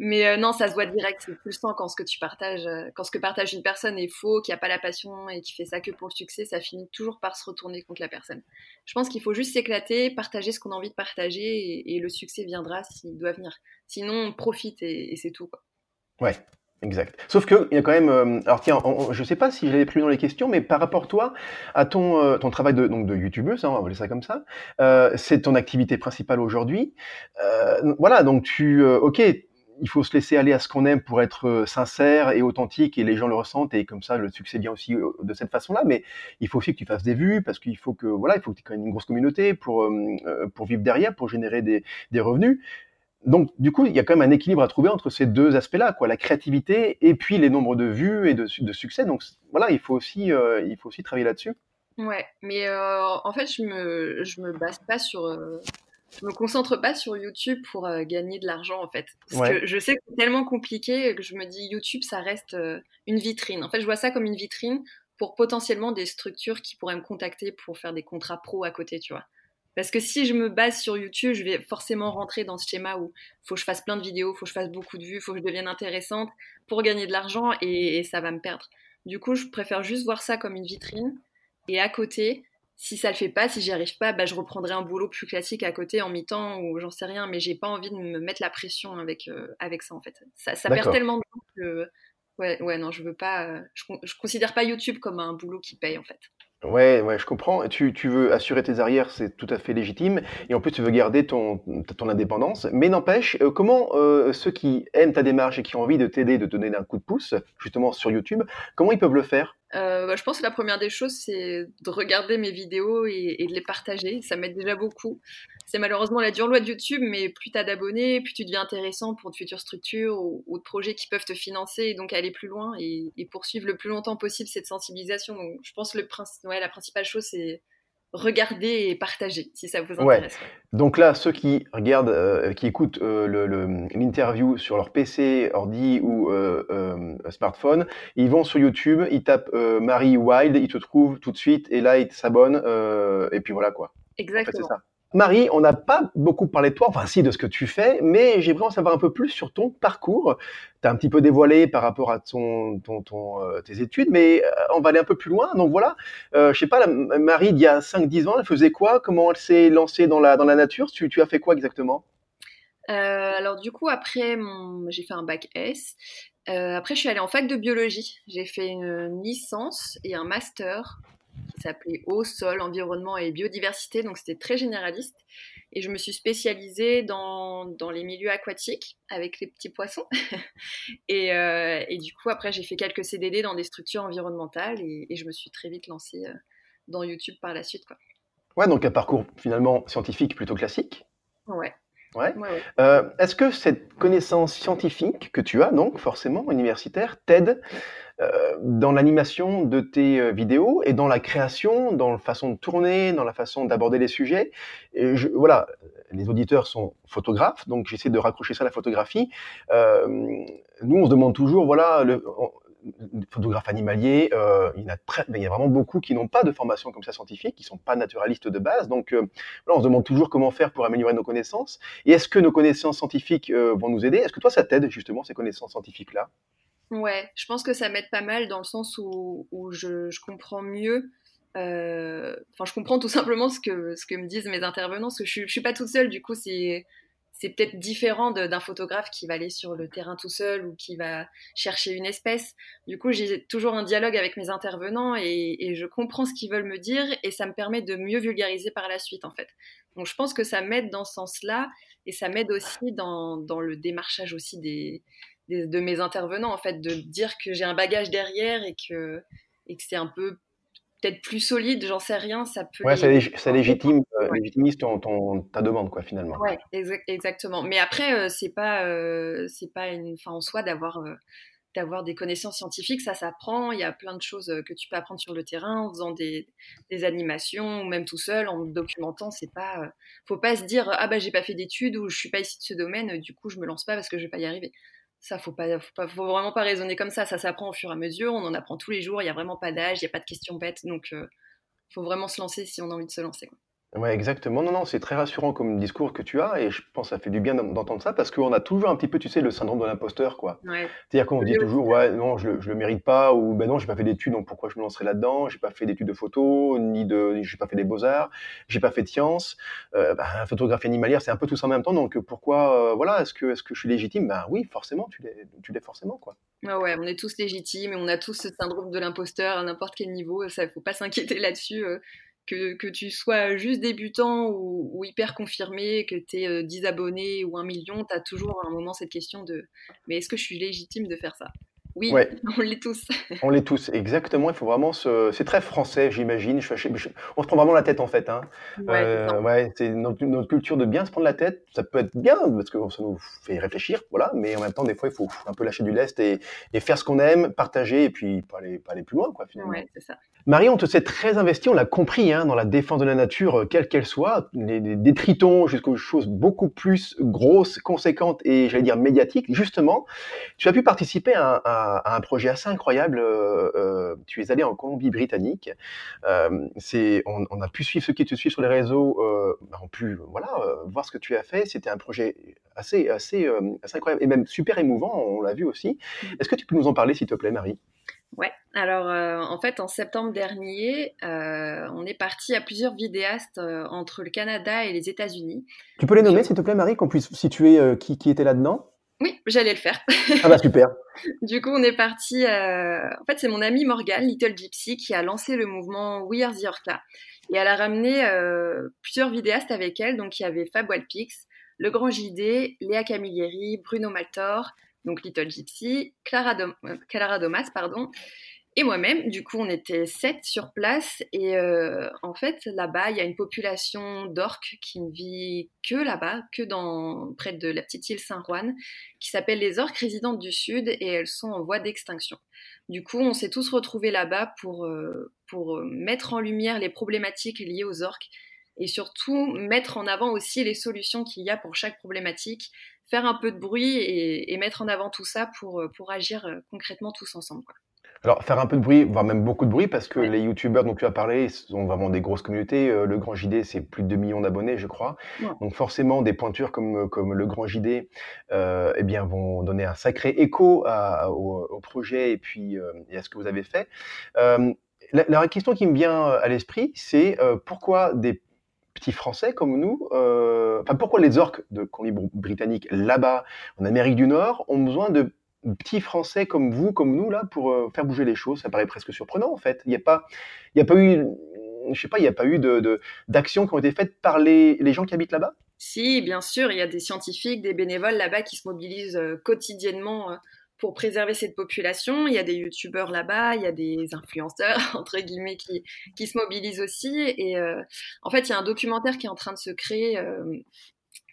Mais euh, non, ça se voit direct. C'est plus le quand ce que tu partages, euh, quand ce que partage une personne est faux, qui a pas la passion et qui fait ça que pour le succès, ça finit toujours par se retourner contre la personne. Je pense qu'il faut juste s'éclater, partager ce qu'on a envie de partager et, le succès viendra s'il doit venir. Sinon, on profite et, et c'est tout. Quoi. Ouais, Exact. Sauf que il y a quand même. Euh, alors tiens, je ne sais pas si je l'avais pris dans les questions, mais par rapport toi à ton euh, ton travail de donc de youtubeuse, hein, on va appeler ça comme ça, euh, c'est ton activité principale aujourd'hui. voilà, donc tu, ok, il faut se laisser aller à ce qu'on aime pour être sincère et authentique et les gens le ressentent et comme ça le succès vient aussi de cette façon-là. Mais il faut aussi que tu fasses des vues parce qu'il faut que voilà, il faut que tu aies quand même une grosse communauté pour pour vivre derrière, pour générer des des revenus donc, du coup, il y a quand même un équilibre à trouver entre ces deux aspects-là, quoi, la créativité et puis les nombres de vues et de, de succès. Donc, voilà, il faut aussi, euh, il faut aussi travailler là-dessus. Ouais, mais euh, en fait, je me, je me base pas sur, euh, je me concentre pas sur YouTube pour gagner de l'argent, en fait. Parce que je sais que c'est tellement compliqué que je me dis YouTube, ça reste une vitrine. En fait, je vois ça comme une vitrine pour potentiellement des structures qui pourraient me contacter pour faire des contrats pro à côté, tu vois. Parce que si je me base sur YouTube, je vais forcément rentrer dans ce schéma où faut que je fasse plein de vidéos, faut que je fasse beaucoup de vues, faut que je devienne intéressante pour gagner de l'argent et, ça va me perdre. Du coup, je préfère juste voir ça comme une vitrine. Et à côté, si ça le fait pas, si j'y arrive pas, bah, je reprendrai un boulot plus classique à côté en mi-temps ou j'en sais rien, mais j'ai pas envie de me mettre la pression avec, euh, avec ça en fait. Ça, ça perd tellement de temps que. Ouais, ouais, non, je veux pas. Euh, je, je considère pas YouTube comme un boulot qui paye en fait. Ouais, ouais, je comprends. Tu, tu veux assurer tes arrières, c'est tout à fait légitime. Et en plus, tu veux garder ton, ton indépendance. Mais n'empêche, euh, comment euh, ceux qui aiment ta démarche et qui ont envie de t'aider, de te donner un coup de pouce, justement sur YouTube, comment ils peuvent le faire? Euh, bah, je pense que la première des choses, c'est de regarder mes vidéos et, de les partager. Ça m'aide déjà beaucoup. C'est malheureusement la dure loi de YouTube, mais plus tu as d'abonnés, plus tu deviens intéressant pour de futures structures ou, de projets qui peuvent te financer et donc aller plus loin et, poursuivre le plus longtemps possible cette sensibilisation. Donc, je pense que la principale chose, c'est regardez et partagez si ça vous intéresse. Donc là, ceux qui regardent, euh, qui écoutent euh, l'interview sur leur PC, ordi ou euh, smartphone, ils vont sur YouTube, ils tapent Marie Wild, ils te trouvent tout de suite et là ils s'abonnent et puis voilà quoi. Exactement. ça. Marie, on n'a pas beaucoup parlé de toi, enfin si de ce que tu fais, mais j'aimerais en savoir un peu plus sur ton parcours. Tu as un petit peu dévoilé par rapport à ton, ton, euh, tes études, mais euh, on va aller un peu plus loin. Donc voilà, euh, je sais pas, Marie, il y a 5-10 ans, elle faisait quoi? Comment elle s'est lancée dans la, dans la nature? Tu, tu as fait quoi exactement? Alors du coup après j'ai fait un bac S. après je suis allée en fac de biologie. J'ai fait une licence et un master qui s'appelait Eau, Sol, Environnement et Biodiversité, donc c'était très généraliste. Et je me suis spécialisée dans, dans les milieux aquatiques avec les petits poissons. et, euh, et, du coup, après, j'ai fait quelques CDD dans des structures environnementales et, je me suis très vite lancée euh, dans YouTube par la suite. Quoi. Ouais, donc un parcours finalement scientifique plutôt classique. Ouais. Ouais. Euh, est-ce que cette connaissance scientifique que tu as, donc forcément universitaire, t'aide dans l'animation de tes vidéos et dans la création, dans la façon de tourner, dans la façon d'aborder les sujets. Et je, voilà, les auditeurs sont photographes, donc j'essaie de raccrocher ça à la photographie. nous, on se demande toujours, voilà, le, photographes animaliers, euh, il, y a très, il y a vraiment beaucoup qui n'ont pas de formation comme ça scientifique, qui sont pas naturalistes de base. Donc, euh, on se demande toujours comment faire pour améliorer nos connaissances. Et est-ce que nos connaissances scientifiques euh, vont nous aider? Est-ce que toi, ça t'aide justement ces connaissances scientifiques-là? Ouais, je pense que ça m'aide pas mal dans le sens où, je, comprends mieux. Enfin, je comprends tout simplement ce que, ce que me disent mes intervenants, parce que je, je suis pas toute seule. Du coup, c'est c'est peut-être différent d'un photographe qui va aller sur le terrain tout seul ou qui va chercher une espèce. Du coup, j'ai toujours un dialogue avec mes intervenants et, je comprends ce qu'ils veulent me dire et ça me permet de mieux vulgariser par la suite, en fait. Donc, je pense que ça m'aide dans ce sens-là et ça m'aide aussi dans, le démarchage aussi des, de mes intervenants, en fait, de dire que j'ai un bagage derrière et que, et que c'est un peu peut-être plus solide, j'en sais rien, ça peut. Ouais, ça, légitime, euh, légitimise ton, ta demande, quoi, finalement. Ouais, exactement. Mais après, euh, c'est pas, euh, c'est pas une fin en soi d'avoir, d'avoir des connaissances scientifiques, ça s'apprend. Il y a plein de choses que tu peux apprendre sur le terrain en faisant des, des animations, ou même tout seul, en documentant. C'est pas, faut pas se dire ah bah j'ai pas fait d'études ou je suis pas ici de ce domaine, du coup je me lance pas parce que je vais pas y arriver. Ça, faut pas, faut vraiment pas raisonner comme ça. Ça s'apprend au fur et à mesure. On en apprend tous les jours. Il y a vraiment pas d'âge, il y a pas de questions bêtes. Donc, euh, faut vraiment se lancer si on a envie de se lancer. Ouais, exactement. Non, non, c'est très rassurant comme discours que tu as et je pense que ça fait du bien d'entendre ça parce qu'on a toujours un petit peu, tu sais, le syndrome de l'imposteur, quoi. Ouais. C'est-à-dire qu'on dit toujours, ouais, non, je, je le mérite pas ou ben non, j'ai pas fait d'études, donc pourquoi je me lancerai là-dedans? J'ai pas fait d'études de photo, ni de, j'ai pas fait des beaux-arts, j'ai pas fait de sciences. Euh, ben, photographie animalière, c'est un peu tout ça en même temps, donc pourquoi, euh, voilà, est-ce que, est-ce que je suis légitime? Ben oui, forcément, tu l'es, tu l'es forcément, quoi. Ouais, ouais, on est tous légitimes et on a tous ce syndrome de l'imposteur à n'importe quel niveau. Ça, faut pas s'inquiéter là-dessus. Euh que, que, tu sois juste débutant ou, hyper confirmé, que tu aies 10 abonnés ou un million, tu as toujours à un moment cette question de mais est-ce que je suis légitime de faire ça? Oui, on l'est tous. on l'est tous, exactement. Il faut vraiment se. C'est très français, j'imagine. On se prend vraiment la tête en fait. Hein. Ouais, c'est euh, notre, culture de bien se prendre la tête. Ça peut être bien parce que ça nous fait réfléchir, voilà. Mais en même temps, des fois, il faut un peu lâcher du lest et, faire ce qu'on aime, partager et puis pas aller, pas aller plus loin, quoi. Finalement. Ouais, c'est ça. Marie, on te sait très investi, on l'a compris, hein, dans la défense de la nature, euh, quelle qu'elle soit, des tritons jusqu'aux choses beaucoup plus grosses, conséquentes et, j'allais dire, médiatiques. Justement, tu as pu participer à, un projet assez incroyable. Euh, euh, tu es allé en Colombie-Britannique. c'est, on, a pu suivre ceux qui te suivent sur les réseaux, bah, ont pu, voilà, voir ce que tu as fait. C'était un projet assez, assez, assez incroyable et même super émouvant. On l'a vu aussi. Mmh. Est-ce que tu peux nous en parler, s'il te plaît, Marie? Ouais, alors euh, en fait en septembre dernier, euh, on est parti à plusieurs vidéastes euh, entre le Canada et les États-Unis. Tu peux les nommer s'il te plaît Marie, qu'on puisse situer qui, qui, était là-dedans? Oui, j'allais le faire. ah bah super. du coup on est parti, en fait c'est mon amie Morgane, Little Gypsy, qui a lancé le mouvement We Are the Orca. Et elle a ramené plusieurs vidéastes avec elle, donc il y avait Fab Walpix, Le Grand JD, Léa Camilleri, Bruno Maltor, donc Little Gypsy, Clara, euh, Domas, pardon, et moi-même. Du coup, on était sept sur place. Et euh, en fait, là-bas, il y a une population d'orques qui ne vit que là-bas, que dans près de la petite île Saint-Juan, qui s'appelle les orques résidentes du Sud, et elles sont en voie d'extinction. Du coup, on s'est tous retrouvés là-bas pour, euh, pour mettre en lumière les problématiques liées aux orques et surtout mettre en avant aussi les solutions qu'il y a pour chaque problématique, faire un peu de bruit et, mettre en avant tout ça pour, euh, pour agir euh, concrètement tous ensemble. Alors, faire un peu de bruit, voire même beaucoup de bruit, parce que les youtubeurs dont tu as parlé sont vraiment des grosses communautés. Euh, le Grand JD, c'est plus de 2 millions d'abonnés, je crois. Donc, forcément, des pointures comme, comme le Grand JD eh bien, vont donner un sacré écho au, projet et puis à ce que vous avez fait. la, question qui me vient à l'esprit, c'est pourquoi des petits Français comme nous, euh, pourquoi les orques de Colombie-Britannique là-bas en Amérique du Nord ont besoin de petits Français comme vous, comme nous là, pour euh, faire bouger les choses? Ça paraît presque surprenant en fait. Il n'y a pas, a pas eu, je sais pas, il n'y a pas eu de d'actions qui ont été faites par les, les gens qui habitent là-bas? Si, bien sûr, il y a des scientifiques, des bénévoles là-bas qui se mobilisent euh, quotidiennement pour préserver cette population. Il y a des youtubeurs là-bas, il y a des influenceurs, entre guillemets, qui, qui se mobilisent aussi. Et euh, en fait, il y a un documentaire qui est en train de se créer euh,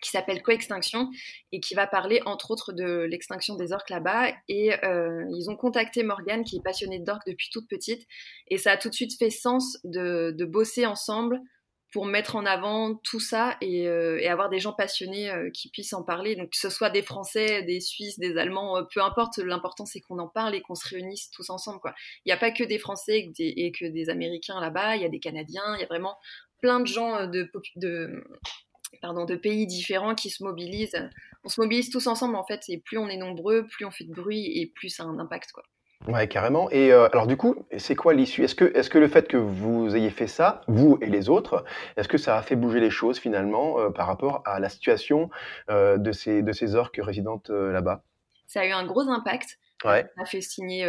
qui s'appelle Coextinction et qui va parler entre autres de l'extinction des orques là-bas. Et euh, ils ont contacté Morgane qui est passionnée d'orques depuis toute petite et ça a tout de suite fait sens de, de bosser ensemble pour mettre en avant tout ça et, euh, avoir des gens passionnés euh, qui puissent en parler. Donc que ce soit des Français, des Suisses, des Allemands, euh, peu importe, l'important c'est qu'on en parle et qu'on se réunisse tous ensemble. Il n'y a pas que des Français et que des, Américains là-bas, il y a des Canadiens, il y a vraiment plein de gens de pays différents qui se mobilisent. On se mobilise tous ensemble en fait, et plus on est nombreux, plus on fait de bruit et plus ça a un impact. Quoi. Ouais, carrément. Et euh, alors du coup, c'est quoi l'issue? Est-ce que, est-ce que le fait que vous ayez fait ça, vous et les autres, est-ce que ça a fait bouger les choses finalement euh, par rapport à la situation euh, de ces de ces orques résidentes là-bas? Ça a eu un gros impact. Ouais. On a fait signer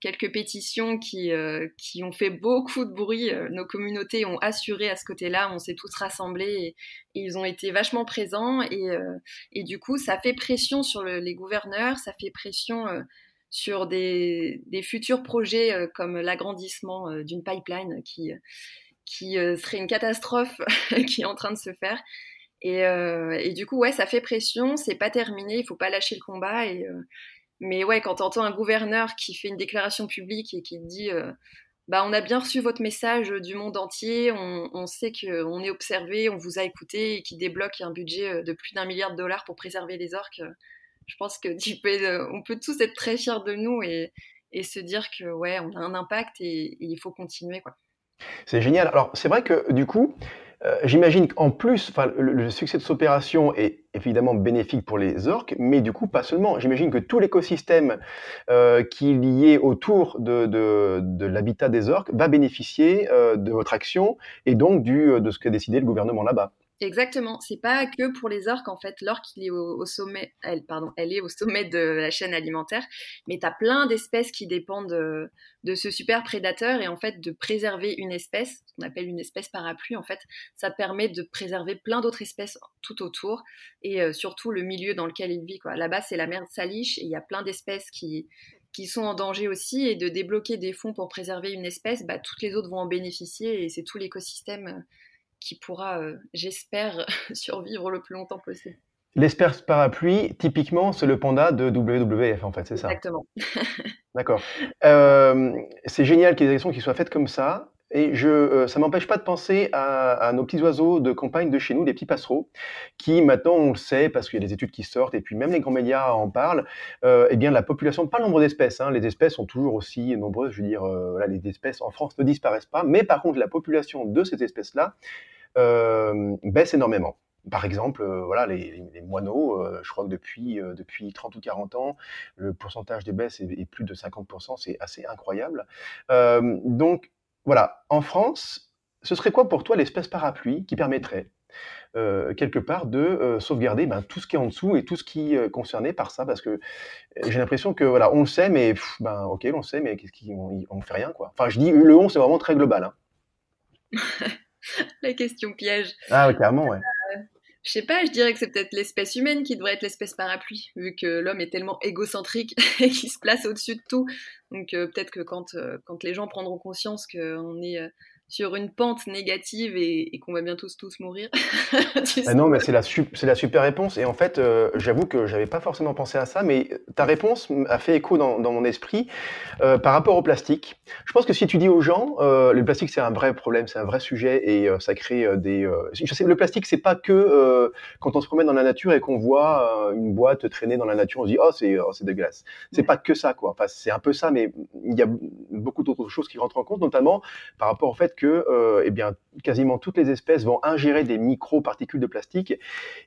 quelques pétitions qui, qui ont fait beaucoup de bruit. Nos communautés ont assuré à ce côté-là. On s'est tous rassemblés et, ils ont été vachement présents. Et, et du coup, ça fait pression sur le, les gouverneurs, ça fait pression sur des, des futurs projets euh, comme l'agrandissement euh, d'une pipeline qui, qui euh, serait une catastrophe qui est en train de se faire. Et, et, du coup, ouais, ça fait pression, c'est pas terminé, il faut pas lâcher le combat. Et, mais ouais, quand t'entends un gouverneur qui fait une déclaration publique et qui dit bah, on a bien reçu votre message du monde entier, on, on sait qu'on est observé, on vous a écouté et qui débloque un budget de plus d'un milliard de dollars pour préserver les orques je pense que euh, on peut tous être très fiers de nous et, se dire que ouais, on a un impact et, il faut continuer. C'est génial. Alors c'est vrai que du coup, euh, j'imagine qu'en plus, le, succès de cette opération est évidemment bénéfique pour les orques, mais du coup pas seulement. J'imagine que tout l'écosystème euh, qui est lié autour de, l'habitat des orques va bénéficier euh, de votre action et donc de ce qu'a décidé le gouvernement là-bas. Exactement. C'est pas que pour les orques, en fait. L'orque, il est au, sommet, elle, pardon, elle est au sommet de la chaîne alimentaire. Mais tu as plein d'espèces qui dépendent de, ce super prédateur. Et en fait, de préserver une espèce, ce qu'on appelle une espèce parapluie, en fait, ça permet de préserver plein d'autres espèces tout autour. Et euh, surtout le milieu dans lequel il vit, quoi. Là-bas, c'est la mer de Saliche et il y a plein d'espèces qui, qui sont en danger aussi. Et de débloquer des fonds pour préserver une espèce, bah, toutes les autres vont en bénéficier. Et c'est tout l'écosystème euh, qui pourra, euh, j'espère, survivre le plus longtemps possible. L'espèce parapluie, typiquement, c'est le panda de WWF, en fait, c'est ça? Exactement. D'accord. Euh, c'est génial qu'il y ait des actions qui soient faites comme ça. Et je, euh, ça m'empêche pas de penser à, nos petits oiseaux de campagne de chez nous, des petits passereaux, qui maintenant, on le sait, parce qu'il y a des études qui sortent, et puis même les grands médias en parlent, euh, eh bien la population, pas le nombre d'espèces, hein, les espèces sont toujours aussi nombreuses, je veux dire, voilà, les espèces en France ne disparaissent pas, mais par contre, la population de ces espèces-là euh, baisse énormément. Par exemple, euh, voilà, les, moineaux, euh, je crois que depuis, depuis 30 ou 40 ans, le pourcentage des baisses est, plus de 50%, c'est assez incroyable. donc, voilà, en France, ce serait quoi pour toi l'espèce parapluie qui permettrait quelque part de sauvegarder ben, tout ce qui est en dessous et tout ce qui est concerné par ça? Parce que j'ai l'impression que voilà on le sait mais ben ok on le sait mais qu'est-ce qu'on on fait rien quoi enfin je dis le on c'est vraiment très global hein. la question piège. Ah, clairement, ouais. Euh, je sais pas, je dirais que c'est peut-être l'espèce humaine qui devrait être l'espèce parapluie, vu que l'homme est tellement égocentrique et qu'il se place au-dessus de tout. Donc euh, peut-être que quand, euh, quand les gens prendront conscience qu'on est sur une pente négative et, qu'on va bientôt tous mourir. ah non, mais c'est la, c'est la super réponse. Et en fait, euh, j'avoue que j'avais pas forcément pensé à ça, mais ta réponse a fait écho dans, dans mon esprit euh, par rapport au plastique. Je pense que si tu dis aux gens, euh, le plastique c'est un vrai problème, c'est un vrai sujet et euh, ça crée euh, des. je sais, le plastique c'est pas que quand on se promène dans la nature et qu'on voit une boîte traîner dans la nature, on se dit oh c'est oh, c'est dégueulasse. C'est pas que ça quoi. Enfin c'est un peu ça, mais il y a beaucoup d'autres choses qui rentrent en compte, notamment par rapport au fait que euh, eh bien, quasiment toutes les espèces vont ingérer des micro-particules de plastique.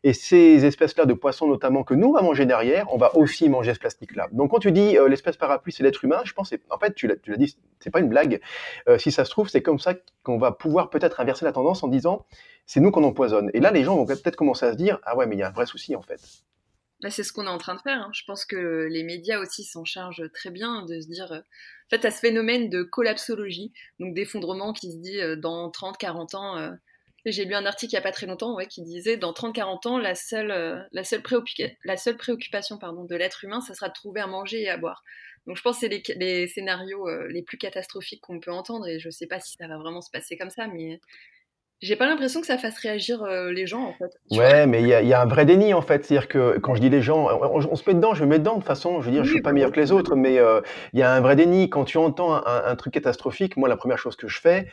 Et ces espèces-là de poissons, notamment, que nous, on va manger derrière, on va aussi manger ce plastique-là. Donc, quand tu dis euh, l'espèce parapluie, c'est l'être humain, je pense, en fait, tu l'as dit, c'est pas une blague. Euh, si ça se trouve, c'est comme ça qu'on va pouvoir peut-être inverser la tendance en disant, c'est nous qu'on empoisonne. Et là, les gens vont peut-être commencer à se dire, ah ouais, mais il y a un vrai souci, en fait. Bah, c'est ce qu'on est en train de faire. Hein. Je pense que les médias aussi s'en chargent très bien de se dire. Euh, en fait, à ce phénomène de collapsologie, donc d'effondrement qui se dit euh, dans 30-40 ans. Euh, j'ai lu un article il n'y a pas très longtemps qui disait dans 30-40 ans, la seule, la seule, préoccupation de l'être humain, ça sera de trouver à manger et à boire. Donc je pense que c'est les, les, scénarios les plus catastrophiques qu'on peut entendre et je ne sais pas si ça va vraiment se passer comme ça, mais j'ai pas l'impression que ça fasse réagir euh, les gens en fait. Ouais, mais il y a, y a, un vrai déni en fait. C'est-à-dire que quand je dis les gens, on, se met dedans, je me mets dedans de toute façon. Je veux dire, je suis pas meilleur que les autres, mais euh, il y a un vrai déni. Quand tu entends un, un, truc catastrophique, moi la première chose que je fais,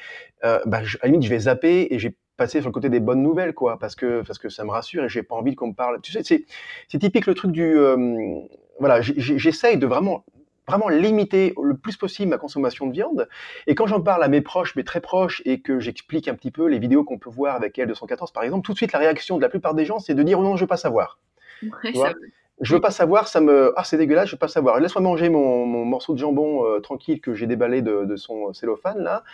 euh, bah, je, à la limite, je vais zapper et j'ai passé sur le côté des bonnes nouvelles, quoi, parce que parce que ça me rassure et j'ai pas envie qu'on me parle. Tu sais, c'est c'est typique le truc du euh, voilà, j'essaye de vraiment vraiment limiter le plus possible ma consommation de viande. Et quand j'en parle à mes proches, mes très proches, et que j'explique un petit peu les vidéos qu'on peut voir avec L214 par exemple, tout de suite la réaction de la plupart des gens, c'est de dire oh non, je veux pas savoir. Ouais, je veux pas savoir, ça me. Ah, c'est dégueulasse, je veux pas savoir. Laisse-moi manger mon, mon, morceau de jambon euh, tranquille que j'ai déballé de, de, son cellophane, là.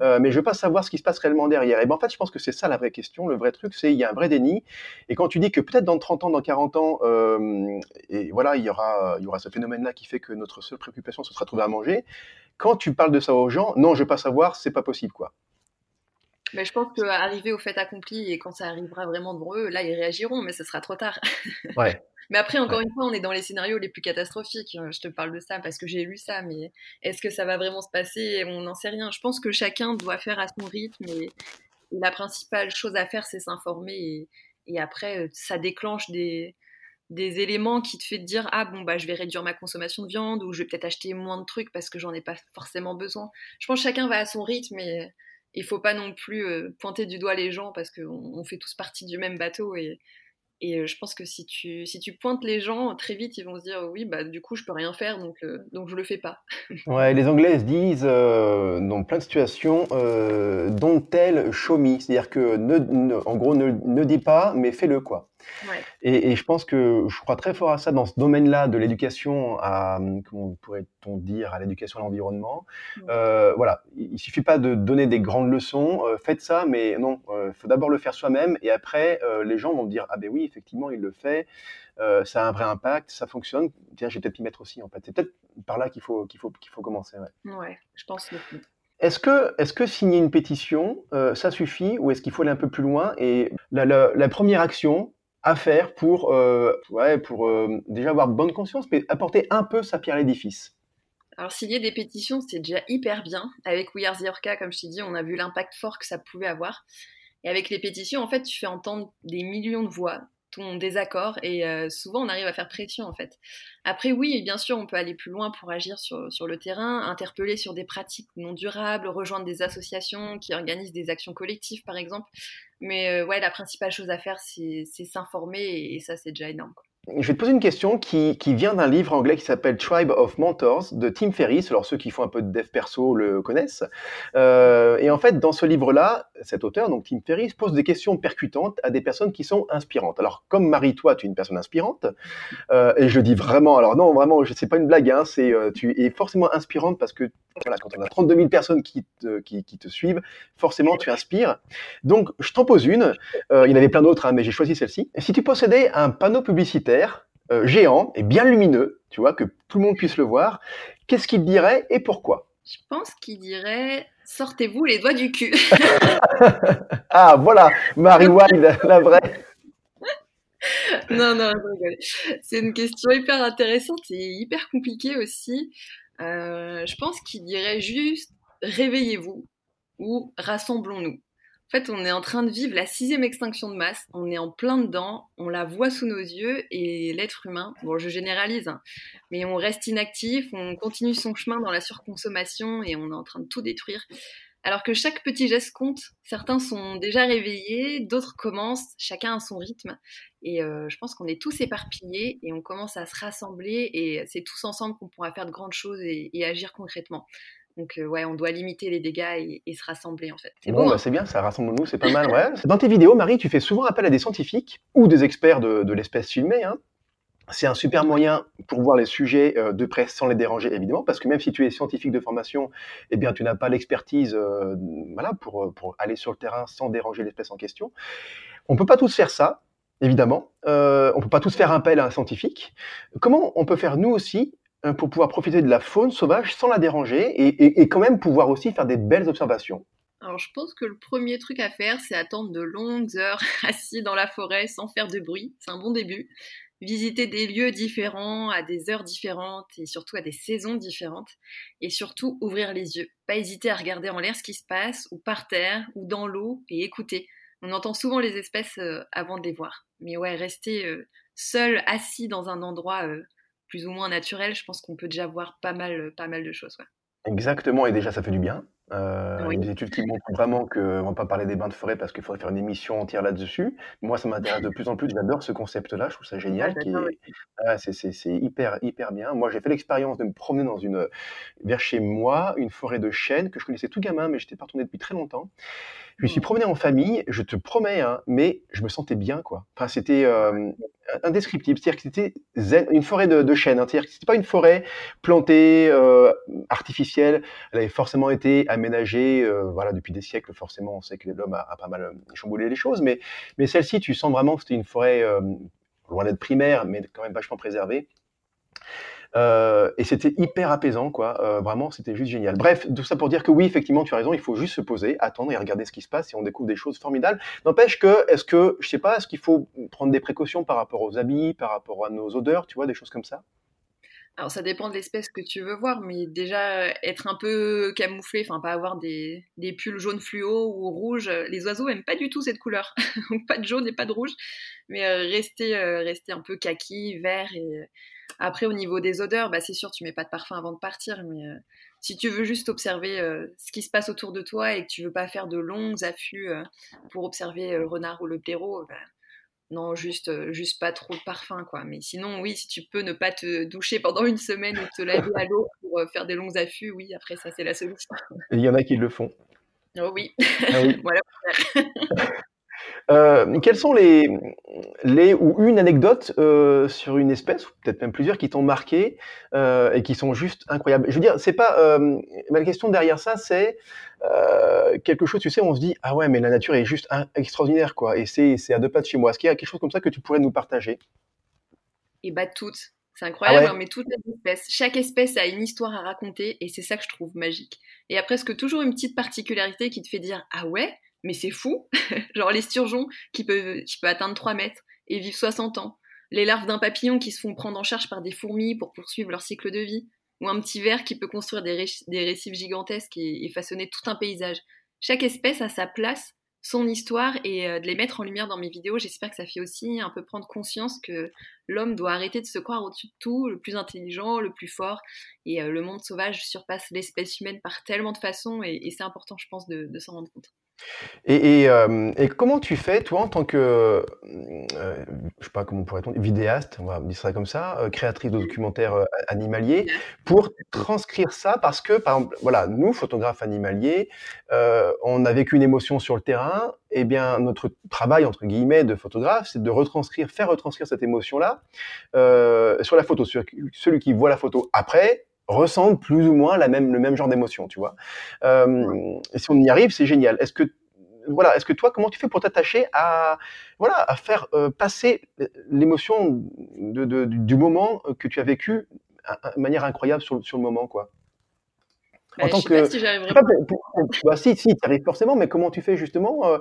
Euh, mais je veux pas savoir ce qui se passe réellement derrière. Et ben, en fait, je pense que c'est ça la vraie question. Le vrai truc, c'est il y a un vrai déni. Et quand tu dis que peut-être dans 30 ans, dans 40 ans, euh, et voilà, il y aura, il y aura ce phénomène-là qui fait que notre seule préoccupation, ce sera de trouver à manger. Quand tu parles de ça aux gens, non, je veux pas savoir, c'est pas possible, quoi. Mais je pense qu'arriver au fait accompli et quand ça arrivera vraiment devant eux, là, ils réagiront, mais ce sera trop tard. Ouais. Mais après, encore une fois, on est dans les scénarios les plus catastrophiques. Euh, je te parle de ça parce que j'ai lu ça, mais est-ce que ça va vraiment se passer? On n'en sait rien. Je pense que chacun doit faire à son rythme et la principale chose à faire, c'est s'informer et, après, euh, ça déclenche des, des éléments qui te fait dire ah bon bah je vais réduire ma consommation de viande ou je vais peut-être acheter moins de trucs parce que j'en ai pas forcément besoin. Je pense que chacun va à son rythme et il faut pas non plus euh, pointer du doigt les gens parce qu'on on fait tous partie du même bateau et et euh, je pense que si tu, si tu pointes les gens, très vite, ils vont se dire oui, bah, du coup, je peux rien faire, donc, euh, donc je le fais pas. ouais, les Anglais disent euh, dans plein de situations, euh, don't tell, show me. C'est-à-dire que, ne, en gros, ne, ne dis pas, mais fais-le, quoi. Et, je pense que je crois très fort à ça dans ce domaine-là de l'éducation à, comment pourrait-on dire, à l'éducation à l'environnement. Euh, voilà, il, suffit pas de donner des grandes leçons, euh, faites ça, mais non, il euh, faut d'abord le faire soi-même et après les gens vont dire ah ben oui, effectivement, il le fait, ça a un vrai impact, ça fonctionne. Tiens, je vais peut-être y mettre aussi en fait. C'est peut-être par là qu'il faut qu'il faut qu'il faut commencer. Ouais, ouais je pense. Est-ce que, est que signer une pétition, ça suffit ou est-ce qu'il faut aller un peu plus loin? Et la, la première action, à faire pour, euh, euh, déjà avoir bonne conscience, mais apporter un peu sa pierre à l'édifice alors, signer des pétitions, c'est déjà hyper bien. Avec We Are the Orca, comme je t'ai dit, on a vu l'impact fort que ça pouvait avoir. Et avec les pétitions, en fait, tu fais entendre des millions de voix, ton désaccord et euh, souvent on arrive à faire pression en fait. Après oui, bien sûr, on peut aller plus loin pour agir sur, sur le terrain, interpeller sur des pratiques non durables, rejoindre des associations qui organisent des actions collectives par exemple. Mais euh, ouais, la principale chose à faire, c'est s'informer et, et, ça c'est déjà énorme. Quoi. Je vais te poser une question qui, vient d'un livre anglais qui s'appelle Tribe of Mentors de Tim Ferriss. Alors ceux qui font un peu de dev perso le connaissent. Euh, et en fait, dans ce livre-là, cet auteur, donc Tim Ferriss, pose des questions percutantes à des personnes qui sont inspirantes. Alors comme Marie, toi, tu es une personne inspirante, euh, et je dis vraiment. Alors non, vraiment, c'est pas une blague. Hein, c'est euh, tu es forcément inspirante parce que voilà, quand on a 32 000 personnes qui te, suivent, forcément tu inspires. Donc je t'en pose une. Il y en avait plein d'autres, hein, mais j'ai choisi celle-ci. Si tu possédais un panneau publicitaire euh, géant et bien lumineux, tu vois, que tout le monde puisse le voir, qu'est-ce qu'il dirait et pourquoi? Je pense qu'il dirait sortez-vous les doigts du cul. ah voilà, Marie Wild, la vraie. non, non, c'est une question hyper intéressante et hyper compliquée aussi. Euh, je pense qu'il dirait juste réveillez-vous ou rassemblons-nous. En fait, on est en train de vivre la sixième extinction de masse, on est en plein dedans, on la voit sous nos yeux et l'être humain, bon je généralise, hein, mais on reste inactif, on continue son chemin dans la surconsommation et on est en train de tout détruire. Alors que chaque petit geste compte, certains sont déjà réveillés, d'autres commencent, chacun à son rythme. Et euh, je pense qu'on est tous éparpillés et on commence à se rassembler et c'est tous ensemble qu'on pourra faire de grandes choses et, et agir concrètement. Donc euh, ouais, on doit limiter les dégâts et, se rassembler en fait. C'est bon, bah, hein. c'est bien, ça rassemble nous, c'est pas mal. Ouais. Dans tes vidéos, Marie, tu fais souvent appel à des scientifiques ou des experts de, l'espèce filmée. Hein. C'est un super moyen pour voir les sujets euh, de près sans les déranger, évidemment, parce que même si tu es scientifique de formation, eh bien, tu n'as pas l'expertise euh, voilà, pour, pour aller sur le terrain sans déranger l'espèce en question. On peut pas tous faire ça, évidemment. Euh, on peut pas tous faire appel à un scientifique. Comment on peut faire nous aussi pour pouvoir profiter de la faune sauvage sans la déranger et, quand même pouvoir aussi faire des belles observations alors je pense que le premier truc à faire, c'est attendre de longues heures assis dans la forêt sans faire de bruit. C'est un bon début. visiter des lieux différents, à des heures différentes et surtout à des saisons différentes. Et surtout, ouvrir les yeux. Pas hésiter à regarder en l'air ce qui se passe, ou par terre, ou dans l'eau, et écouter. On entend souvent les espèces euh, avant de les voir. Mais ouais, rester euh, seul, assis dans un endroit euh, plus ou moins naturel, je pense qu'on peut déjà voir pas mal, pas mal de choses. Exactement, et déjà ça fait du bien. Euh, a des études qui montrent vraiment qu'on ne va pas parler des bains de forêt parce qu'il faudrait faire une émission entière là-dessus. Moi, ça m'intéresse de plus en plus. J'adore ce concept-là. Je trouve ça génial. Ah, c'est hyper, hyper bien. Moi, j'ai fait l'expérience de me promener dans une, vers chez moi, une forêt de chênes que je connaissais tout gamin, mais je n'étais pas retourné depuis très longtemps. Je me suis promené en famille, je te promets, hein, mais je me sentais bien, quoi. Enfin, c'était euh, indescriptible. C'est-à-dire que c'était une forêt de, de chênes. Hein. C'est-à-dire que c'était pas une forêt plantée, euh, artificielle. Elle avait forcément été aménagée, euh, voilà, depuis des siècles. Forcément, on sait que l'homme a, a, pas mal chamboulé les choses, mais, mais celle-ci, tu sens vraiment que c'était une forêt loin d'être primaire, mais quand même vachement préservée. Euh, et c'était hyper apaisant, quoi. Euh, vraiment, c'était juste génial. Bref, tout ça pour dire que oui, effectivement, tu as raison, il faut juste se poser, attendre et regarder ce qui se passe et on découvre des choses formidables. N'empêche que, est-ce que, je sais pas, est-ce qu'il faut prendre des précautions par rapport aux habits, par rapport à nos odeurs, tu vois, des choses comme ça? Alors ça dépend de l'espèce que tu veux voir, mais déjà être un peu camouflé, enfin pas avoir des, des, pulls jaunes fluo ou rouges. Les oiseaux aiment pas du tout cette couleur, pas de jaune et pas de rouge, mais euh, rester, rester un peu kaki, vert et après, au niveau des odeurs, bah, c'est sûr, tu mets pas de parfum avant de partir, mais euh, si tu veux juste observer euh, ce qui se passe autour de toi et que tu veux pas faire de longs affûts euh, pour observer le renard ou le blaireau, bah, non, juste, juste pas trop de parfum, quoi. Mais sinon, oui, si tu peux ne pas te doucher pendant une semaine ou te laver à l'eau pour faire des longs affûts, oui, après, ça, c'est la solution. il y en a qui le font. Oh oui. Ah oui. voilà. Euh, quelles sont les, les ou une anecdote euh, sur une espèce, ou peut-être même plusieurs, qui t'ont marqué euh, et qui sont juste incroyables? Je veux dire, c'est pas la question derrière ça, c'est quelque chose. Tu sais, on se dit ah ouais, mais la nature est juste extraordinaire, quoi. Et c'est à deux pas de chez moi. Est-ce qu'il y a quelque chose comme ça que tu pourrais nous partager? Et eh bah toutes. C'est incroyable, ah hein, mais toutes les espèces. Chaque espèce a une histoire à raconter et c'est ça que je trouve magique. Et il y a presque toujours une petite particularité qui te fait dire ah ouais? Mais c'est fou. Genre les sturgeons qui peuvent, qui atteindre 3 mètres et vivent 60 ans. Les larves d'un papillon qui se font prendre en charge par des fourmis pour poursuivre leur cycle de vie. Ou un petit ver qui peut construire des, récifs gigantesques et, façonner tout un paysage. Chaque espèce a sa place, son histoire, et euh, de les mettre en lumière dans mes vidéos, j'espère que ça fait aussi un peu prendre conscience que l'homme doit arrêter de se croire au-dessus de tout, le plus intelligent, le plus fort, et euh, le monde sauvage surpasse l'espèce humaine par tellement de façons, et, c'est important, je pense, de s'en rendre compte. Et, euh, et, comment tu fais, toi, en tant que, euh, je sais pas comment on pourrait dire, vidéaste, on va dire ça comme ça, euh, créatrice de documentaires animaliers, pour transcrire ça Parce que, par exemple, voilà, nous, photographes animaliers, on a vécu une émotion sur le terrain. Et eh bien, notre travail entre guillemets de photographe, c'est de retranscrire, faire retranscrire cette émotion-là sur la photo. Celui qui voit la photo après ressentent plus ou moins la même, le même genre d'émotion, tu vois. Euh, et si on y arrive, c'est génial. Est-ce que voilà, est-ce que toi, comment tu fais pour t'attacher à voilà à faire euh, passer l'émotion de, de, du moment que tu as vécu de manière incroyable sur, sur le moment, quoi? Bah, en tant que, si bah, si, si, tu arrives forcément, mais comment tu fais justement euh,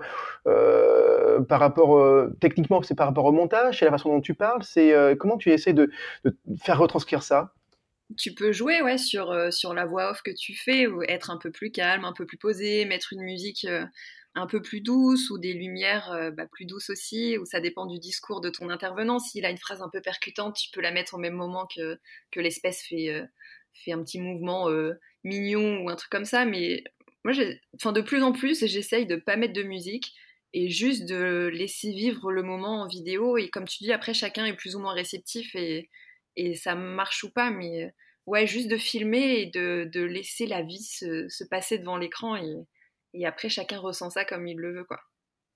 euh, par rapport, euh, techniquement, c'est par rapport au montage, c'est la façon dont tu parles, c'est euh, comment tu essaies de, de, faire retranscrire ça? Tu peux jouer ouais, sur, euh, sur la voix off que tu fais, ou être un peu plus calme, un peu plus posé, mettre une musique euh, un peu plus douce ou des lumières euh, bah, plus douces aussi, ou ça dépend du discours de ton intervenant. S'il a une phrase un peu percutante, tu peux la mettre au même moment que, l'espèce fait, fait un petit mouvement mignon ou un truc comme ça. Mais moi, de plus en plus, j'essaye de pas mettre de musique et juste de laisser vivre le moment en vidéo. Et comme tu dis, après, chacun est plus ou moins réceptif et et ça marche ou pas, mais euh, ouais, juste de filmer et de, de laisser la vie se, se passer devant l'écran et, et, après chacun ressent ça comme il le veut, quoi.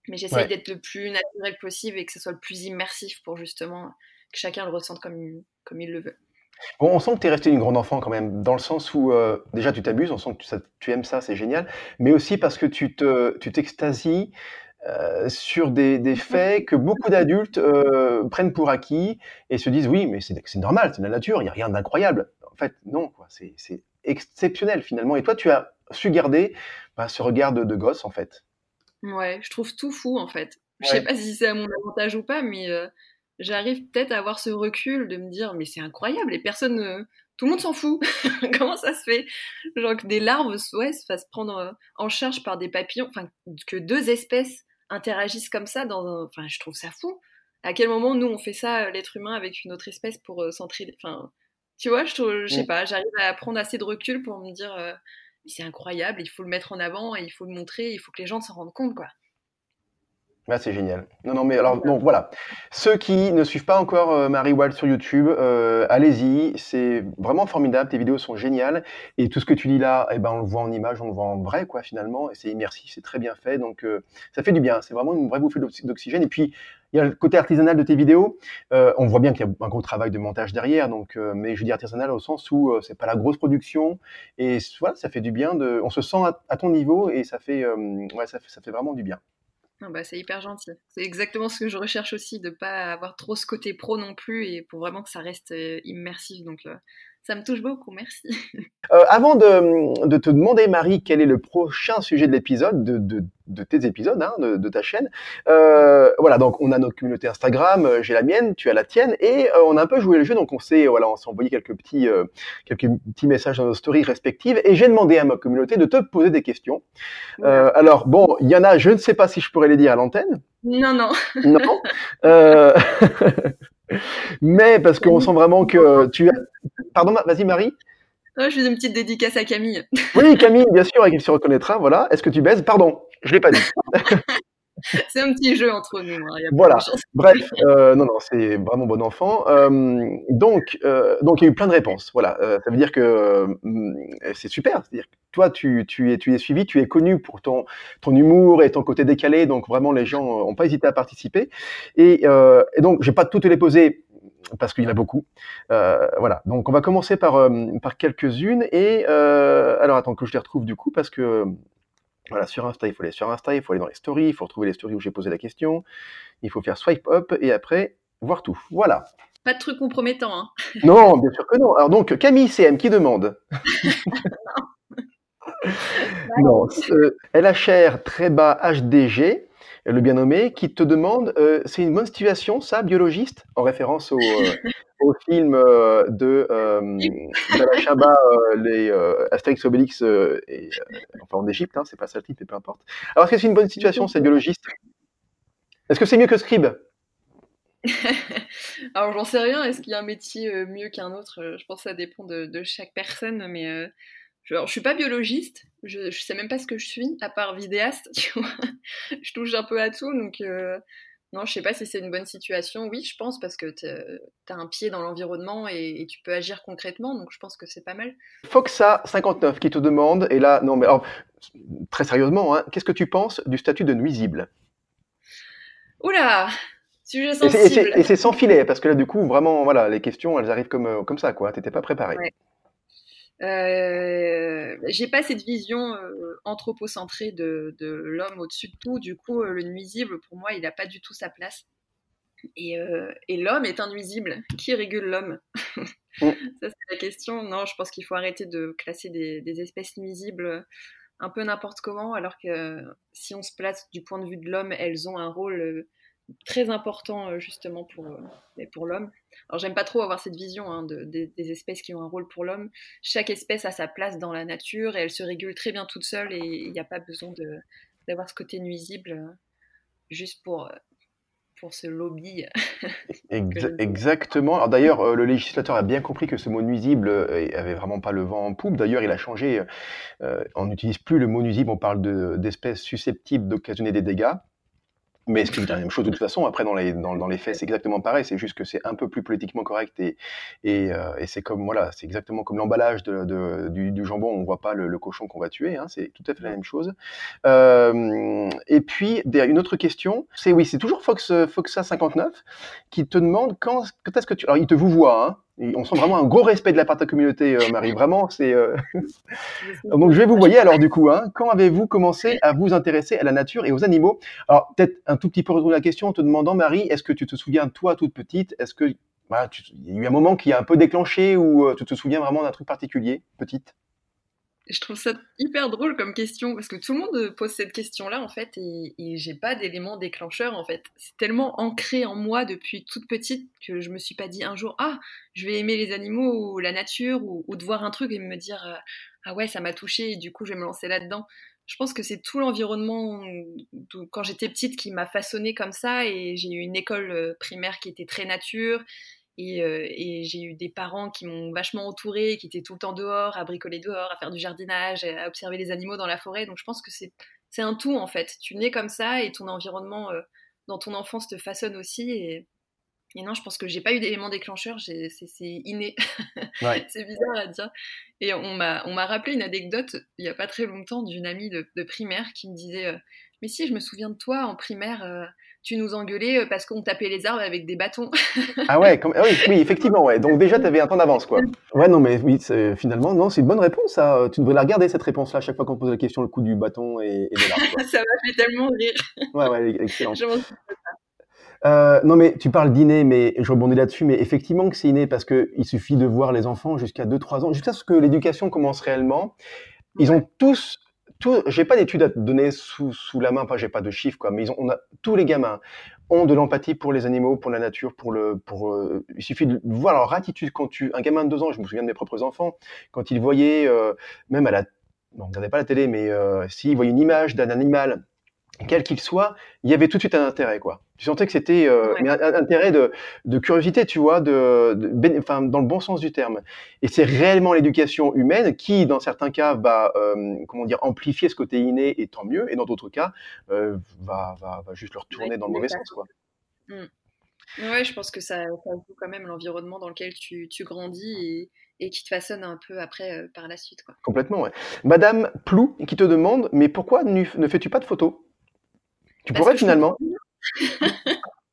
Mais j'essaye d'être le plus naturel possible et que ce soit le plus immersif pour justement que chacun le ressente comme, comme il le veut. Bon, on sent que tu es resté une grande enfant quand même, dans le sens où euh, déjà tu t'abuses, on sent que tu, tu aimes ça, c'est génial, mais aussi parce que tu t'extasies tu euh, sur des, des, faits que beaucoup d'adultes euh, prennent pour acquis et se disent oui, mais c'est normal, c'est la nature, il n'y a rien d'incroyable. En fait, non, c'est exceptionnel finalement. Et toi, tu as su garder bah, ce regard de, de, gosse en fait. Ouais, je trouve tout fou en fait. Je sais pas si c'est à mon avantage ou pas, mais euh, j'arrive peut-être à avoir ce recul de me dire mais c'est incroyable, les personnes, tout le monde s'en fout. Comment ça se fait? Genre que des larves ouais, se fassent prendre en charge par des papillons, enfin que deux espèces interagissent comme ça dans un... Enfin, je trouve ça fou. À quel moment nous on fait ça, l'être humain, avec une autre espèce pour s'entraider Enfin, tu vois, je, je sais pas, j'arrive à prendre assez de recul pour me dire c'est incroyable, il faut le mettre en avant et il faut le montrer, il faut que les gens s'en rendent compte, quoi. Ah, c'est génial. Non, non, mais alors, donc voilà. Ceux qui ne suivent pas encore euh, Marie Wald sur YouTube, euh, allez-y. C'est vraiment formidable. Tes vidéos sont géniales. Et tout ce que tu dis là, eh ben, on le voit en image, on le voit en vrai, quoi, finalement. Et c'est immersif, c'est très bien fait. Donc, euh, ça fait du bien. C'est vraiment une vraie bouffée d'oxygène. Et puis, il y a le côté artisanal de tes vidéos. on voit bien qu'il y a un gros travail de montage derrière. Donc, mais je dis artisanal au sens où c'est pas la grosse production. Et voilà, ça fait du bien. De, on se sent à, ton niveau et ça fait, ouais, ça fait, ça fait vraiment du bien. Bah, c'est hyper gentil. C'est exactement ce que je recherche aussi, de pas avoir trop ce côté pro non plus et pour vraiment que ça reste euh, immersif. Donc euh, ça me touche beaucoup, merci. Euh, avant de, te demander, Marie, quel est le prochain sujet de l'épisode, de, tes épisodes, hein, de, ta chaîne, euh, voilà, donc on a notre communauté Instagram, euh, j'ai la mienne, tu as la tienne, et on a un peu joué le jeu, donc on s'est voilà, on s'est envoyé quelques petits, quelques petits messages dans nos stories respectives, et j'ai demandé à ma communauté de te poser des questions. alors, bon, il y en a, je ne sais pas si je pourrais les dire à l'antenne. Non, non. Non. Mais parce qu'on sent vraiment que tu as. Pardon, vas-y Marie. je fais une petite dédicace à Camille. Oui, Camille, bien sûr, et se reconnaîtra. Voilà. Est-ce que tu baises? Pardon, je l'ai pas dit. c'est un petit jeu entre nous. Hein, voilà. Bref, euh, non, non, c'est vraiment bon enfant. Euh, donc, euh, donc, il y a eu plein de réponses. Voilà. ça veut dire que c'est super. C'est-à-dire que toi, tu, tu, es, tu es suivi, tu es connu pour ton, ton humour et ton côté décalé. Donc, vraiment, les gens n'ont pas hésité à participer. Et, et donc, je vais pas toutes les poser parce qu'il y en a beaucoup. voilà. Donc, on va commencer par, par quelques-unes. Et alors, attends que je les retrouve du coup, parce que voilà, sur Insta, il faut aller sur Insta, il faut aller dans les stories, il faut retrouver les stories où j'ai posé la question, il faut faire swipe up et après voir tout. Voilà. Pas de trucs compromettants. Hein. Non, bien sûr que non. Alors donc, Camille CM qui demande. non, euh, LHR très bas HDG, le bien nommé, qui te demande, euh, c'est une bonne situation ça, biologiste, en référence au, euh, au film euh, de euh, euh, les Astérix Obélix, et, enfin en Égypte, hein, c'est pas ça le type, mais peu importe. Alors, est-ce que c'est une bonne situation, cette biologiste? Est-ce que c'est mieux que scribe? Alors, j'en sais rien. Est-ce qu'il y a un métier mieux qu'un autre? Je pense que ça dépend de, chaque personne, mais je, ne suis pas biologiste. Je, je sais même pas ce que je suis, à part vidéaste. Tu vois je touche un peu à tout, donc non, je sais pas si c'est une bonne situation. Oui, je pense, parce que tu as un pied dans l'environnement et, tu peux agir concrètement, donc je pense que c'est pas mal. Foxa59 qui te demande, et là, non, mais très sérieusement, hein, qu'est-ce que tu penses du statut de nuisible? Oula Sujet sensible. Et c'est sans filet, parce que là, du coup, vraiment, voilà, les questions, elles arrivent comme, euh, comme ça, quoi. T'étais pas préparé. Euh, j'ai pas cette vision euh, anthropocentrée de, de l'homme au-dessus de tout. Du coup, euh, le nuisible, pour moi, il n'a pas du tout sa place. Et, et l'homme est un nuisible. Qui régule l'homme mm. Ça, c'est la question. Non, je pense qu'il faut arrêter de classer des, des, espèces nuisibles un peu n'importe comment, alors que si on se place du point de vue de l'homme, elles ont un rôle très important euh, justement pour, euh, pour l'homme. Alors j'aime pas trop avoir cette vision hein, de, des espèces qui ont un rôle pour l'homme. Chaque espèce a sa place dans la nature et elle se régule très bien toute seule et il n'y a pas besoin d'avoir ce côté nuisible euh, juste pour, pour ce lobby. exactement. Alors d'ailleurs, le législateur a bien compris que ce mot nuisible avait vraiment pas le vent en poupe. D'ailleurs, il a changé. on n'utilise plus le mot nuisible, on parle d'espèces susceptibles d'occasionner des dégâts. Mais ce qui est la même chose de toute façon, après dans les, dans, dans les faits c'est exactement pareil, c'est juste que c'est un peu plus politiquement correct et, et, euh, et c'est comme voilà, c'est exactement comme l'emballage de, de, du, du, jambon, on voit pas le, le cochon qu'on va tuer, hein, c'est tout à fait la même chose. Euh, et puis une autre question, c'est oui, c'est toujours Fox Foxa 59 qui te demande quand, quand est-ce que tu, alors il te vous voit, hein, on sent vraiment un gros respect de la part de ta communauté, euh, Marie. Vraiment, c'est. Euh, Donc, je vais vous voyer alors du coup. Hein, quand avez-vous commencé à vous intéresser à la nature et aux animaux? Alors, peut-être un tout petit peu retourner la question en te demandant, Marie, est-ce que tu te souviens, toi, toute petite, est-ce que voilà, il y a eu un moment qui a un peu déclenché ou euh, tu te souviens vraiment d'un truc particulier, petite? Je trouve ça hyper drôle comme question parce que tout le monde pose cette question-là en fait et, j'ai pas d'élément déclencheur en fait. C'est tellement ancré en moi depuis toute petite que je me suis pas dit un jour ah je vais aimer les animaux ou la nature ou, de voir un truc et me dire euh, ah ouais ça m'a touché et du coup je vais me lancer là-dedans. Je pense que c'est tout l'environnement quand j'étais petite qui m'a façonné comme ça et j'ai eu une école euh, primaire qui était très nature euh, et, j'ai eu des parents qui m'ont vachement entourée, qui étaient tout le temps dehors, à bricoler dehors, à faire du jardinage, à observer les animaux dans la forêt. Donc je pense que c'est un tout en fait. Tu nais comme ça et ton environnement euh, dans ton enfance te façonne aussi. Et, non, je pense que j'ai pas eu d'élément déclencheur, c'est inné. c'est bizarre à dire. Et on m'a rappelé une anecdote il y a pas très longtemps d'une amie de, primaire qui me disait euh, Mais si, je me souviens de toi en primaire tu nous engueulais euh, parce qu'on tapait les arbres avec des bâtons. ah ouais, ah oui, effectivement, ouais. Donc déjà, tu avais un temps d'avance, quoi. Ouais, non, mais oui, finalement, non, c'est une bonne réponse, ça. Tu devrais la regarder, cette réponse-là, à chaque fois qu'on pose la question, le coup du bâton et, de l'arbre. ça m'a fait tellement rire. Ouais, ouais, excellent. Euh, non, mais tu parles d'inné, mais je rebondis là-dessus, mais effectivement que c'est inné parce qu'il suffit de voir les enfants jusqu'à 2-3 ans, jusqu'à ce que l'éducation commence réellement. Ils ont tous j'ai pas d'études à donner sous, sous la main, enfin j'ai pas de chiffres quoi, mais ils ont, on a tous les gamins ont de l'empathie pour les animaux, pour la nature, pour le, pour. Euh, il suffit de voir leur attitude quand tu, un gamin de deux ans, je me souviens de mes propres enfants, quand ils voyaient, euh, même à la, on regardait pas la télé, mais euh, s'ils voyaient une image d'un animal quel qu'il soit, il y avait tout de suite un intérêt, quoi. Tu sentais que c'était euh, un, intérêt de, de, curiosité, tu vois, de, de enfin, dans le bon sens du terme. Et c'est réellement l'éducation humaine qui, dans certains cas, va, euh, comment dire, amplifier ce côté inné, et tant mieux, et dans d'autres cas, euh, va, va, va, juste le retourner dans le mauvais sens, quoi. Mmh. Ouais, je pense que ça, ça joue quand même l'environnement dans lequel tu, tu grandis et, et qui te façonne un peu après par la suite. Quoi. Complètement, ouais. Madame Plou qui te demande, mais pourquoi ne fais-tu pas de photos? Tu pourrais finalement.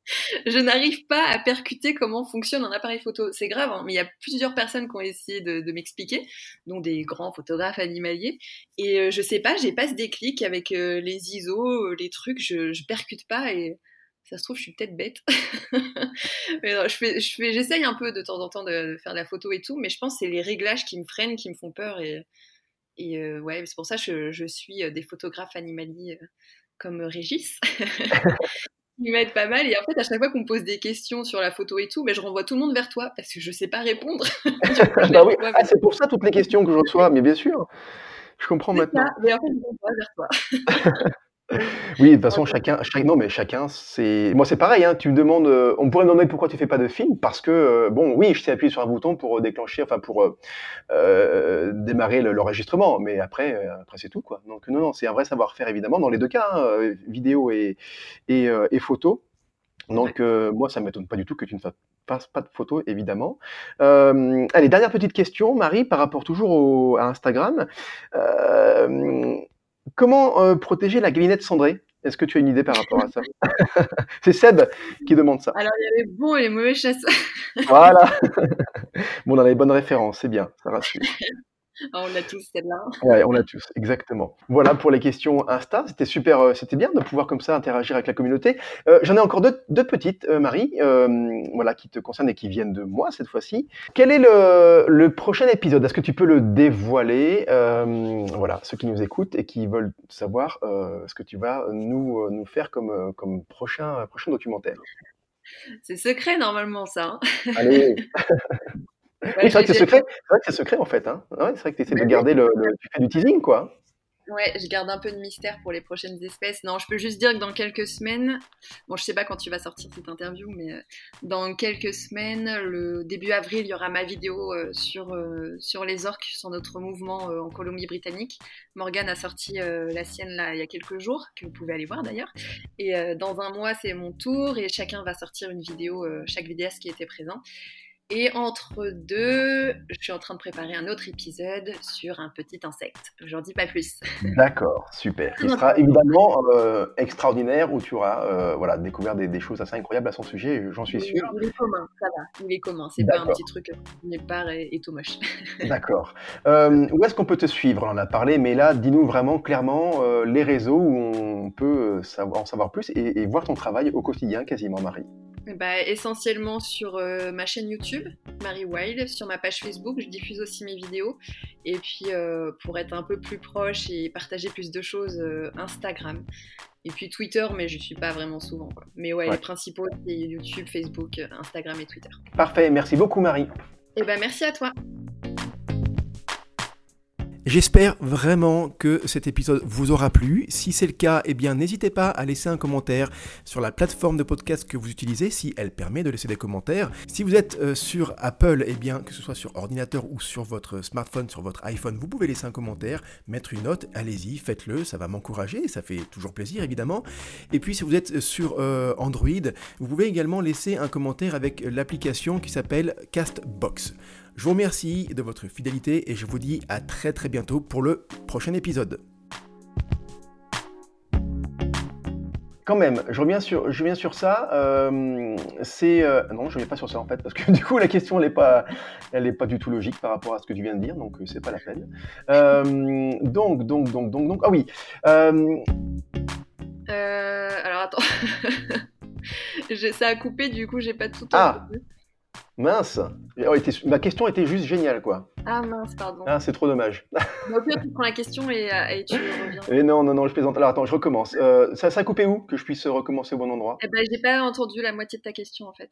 je n'arrive pas à percuter comment fonctionne un appareil photo. C'est grave, hein, mais il y a plusieurs personnes qui ont essayé de, m'expliquer, dont des grands photographes animaliers. Et euh, je sais pas, j'ai pas ce déclic avec euh, les ISO, euh, les trucs, je, je percute pas et ça se trouve, je suis peut-être bête. mais non, je fais, je fais, j'essaye un peu de temps en temps de, faire de la photo et tout, mais je pense que c'est les réglages qui me freinent, qui me font peur et, et ouais, c'est pour ça que je, je suis des photographes animaliers comme Régis. qui m'aide pas mal. Et en fait, à chaque fois qu'on me pose des questions sur la photo et tout, mais je renvoie tout le monde vers toi parce que je sais pas répondre. bah oui. Ah, c'est pour ça toutes les questions que je reçois, mais bien sûr. Je comprends maintenant. Ça, mais en fait, je renvoie vers toi. Oui, de toute façon, chacun, non, mais chacun, c'est. Moi, c'est pareil. Hein, tu me demandes, euh, on pourrait me demander pourquoi tu fais pas de film, parce que euh, bon, oui, je t'ai appuyé sur un bouton pour euh, déclencher, enfin pour démarrer l'enregistrement, mais après, après c'est tout quoi. Donc non, non, c'est un vrai savoir-faire évidemment dans les deux cas, hein, vidéo et et, et photo. Donc moi, ça m'étonne pas du tout que tu ne fasses pas de photos, évidemment. allez, dernière petite question, Marie, par rapport toujours à Instagram. Comment euh, protéger la galinette cendrée? Est-ce que tu as une idée par rapport à ça? C'est Seb qui demande ça. Alors, il y a les bons et les mauvais chasseurs. voilà. bon, on a les bonnes références, c'est bien, ça rassure. On l'a tous celle-là. Ouais, on l'a tous, exactement. Voilà pour les questions Insta. C'était super, euh, c'était bien de pouvoir comme ça interagir avec la communauté. Euh, j'en ai encore deux, petites, euh, Marie, voilà, qui te concernent et qui viennent de moi cette fois-ci. Quel est le, prochain épisode? Est-ce que tu peux le dévoiler? Voilà, ceux qui nous écoutent et qui veulent savoir ce que tu vas nous, nous faire comme, comme prochain, prochain documentaire. C'est secret normalement ça. Hein. Oui, c'est vrai que c'est secret. C'est secret en fait. Hein. Ouais, c'est vrai que tu essaies de garder le, le, tu fais du teasing quoi. Ouais, je garde un peu de mystère pour les prochaines espèces. Non, je peux juste dire que dans quelques semaines, bon, je sais pas quand tu vas sortir cette interview, mais euh, dans quelques semaines, le début avril, il y aura ma vidéo euh, sur, euh, sur les orques, sur notre mouvement en Colombie-Britannique. Morgane a sorti la sienne là il y a quelques jours, que vous pouvez aller voir d'ailleurs. Et dans un mois, c'est mon tour et chacun va sortir une vidéo, chaque vidéaste qui était présent. Et entre deux, je suis en train de préparer un autre épisode sur un petit insecte. J'en dis pas plus. D'accord, super. Qui sera évidemment euh, extraordinaire, où tu auras euh, voilà, découvert des, choses assez incroyables à son sujet, j'en suis sûr. Il est commun, ça va, il est commun. C'est pas un petit truc nulle part et, et tout moche. D'accord. Euh, où est-ce qu'on peut te suivre? On en a parlé, mais là, dis-nous vraiment clairement les réseaux où on peut en savoir plus et, et voir ton travail au quotidien quasiment, Marie. Bah, Essentiellement sur euh, ma chaîne YouTube, Marie Wild, sur ma page Facebook, je diffuse aussi mes vidéos. Et puis euh, pour être un peu plus proche et partager plus de choses, euh, Instagram. Et puis Twitter, mais je suis pas vraiment souvent. Mais ouais, les principaux, c'est YouTube, Facebook, Instagram et Twitter. Parfait, merci beaucoup Marie. Et eh ben merci à toi. J'espère vraiment que cet épisode vous aura plu. Si c'est le cas, eh bien n'hésitez pas à laisser un commentaire sur la plateforme de podcast que vous utilisez, si elle permet de laisser des commentaires. Si vous êtes euh, sur Apple, eh bien que ce soit sur ordinateur ou sur votre smartphone, sur votre iPhone, vous pouvez laisser un commentaire, mettre une note, allez-y, faites-le, ça va m'encourager, ça fait toujours plaisir évidemment. Et puis si vous êtes sur euh, Android, vous pouvez également laisser un commentaire avec l'application qui s'appelle Castbox. Je vous remercie de votre fidélité et je vous dis à très très bientôt pour le prochain épisode. Quand même, je reviens sur, je reviens sur ça. Euh, c'est euh, non, je ne reviens pas sur ça en fait parce que du coup la question n'est pas, elle est pas du tout logique par rapport à ce que tu viens de dire, donc euh, c'est pas la peine. donc donc donc donc donc ah oui. alors attends, ça a coupé du coup j'ai pas tout. Ah. Mince oh, Ma question était juste géniale, quoi. Ah mince, pardon. Ah, c'est trop dommage. au pire, tu prends la question et, euh, tu reviens. Et non, non, non, je plaisante. Alors attends, je recommence. Euh, ça, ça a coupé où Que je puisse recommencer au bon endroit? Eh ben, j'ai pas entendu la moitié de ta question, en fait.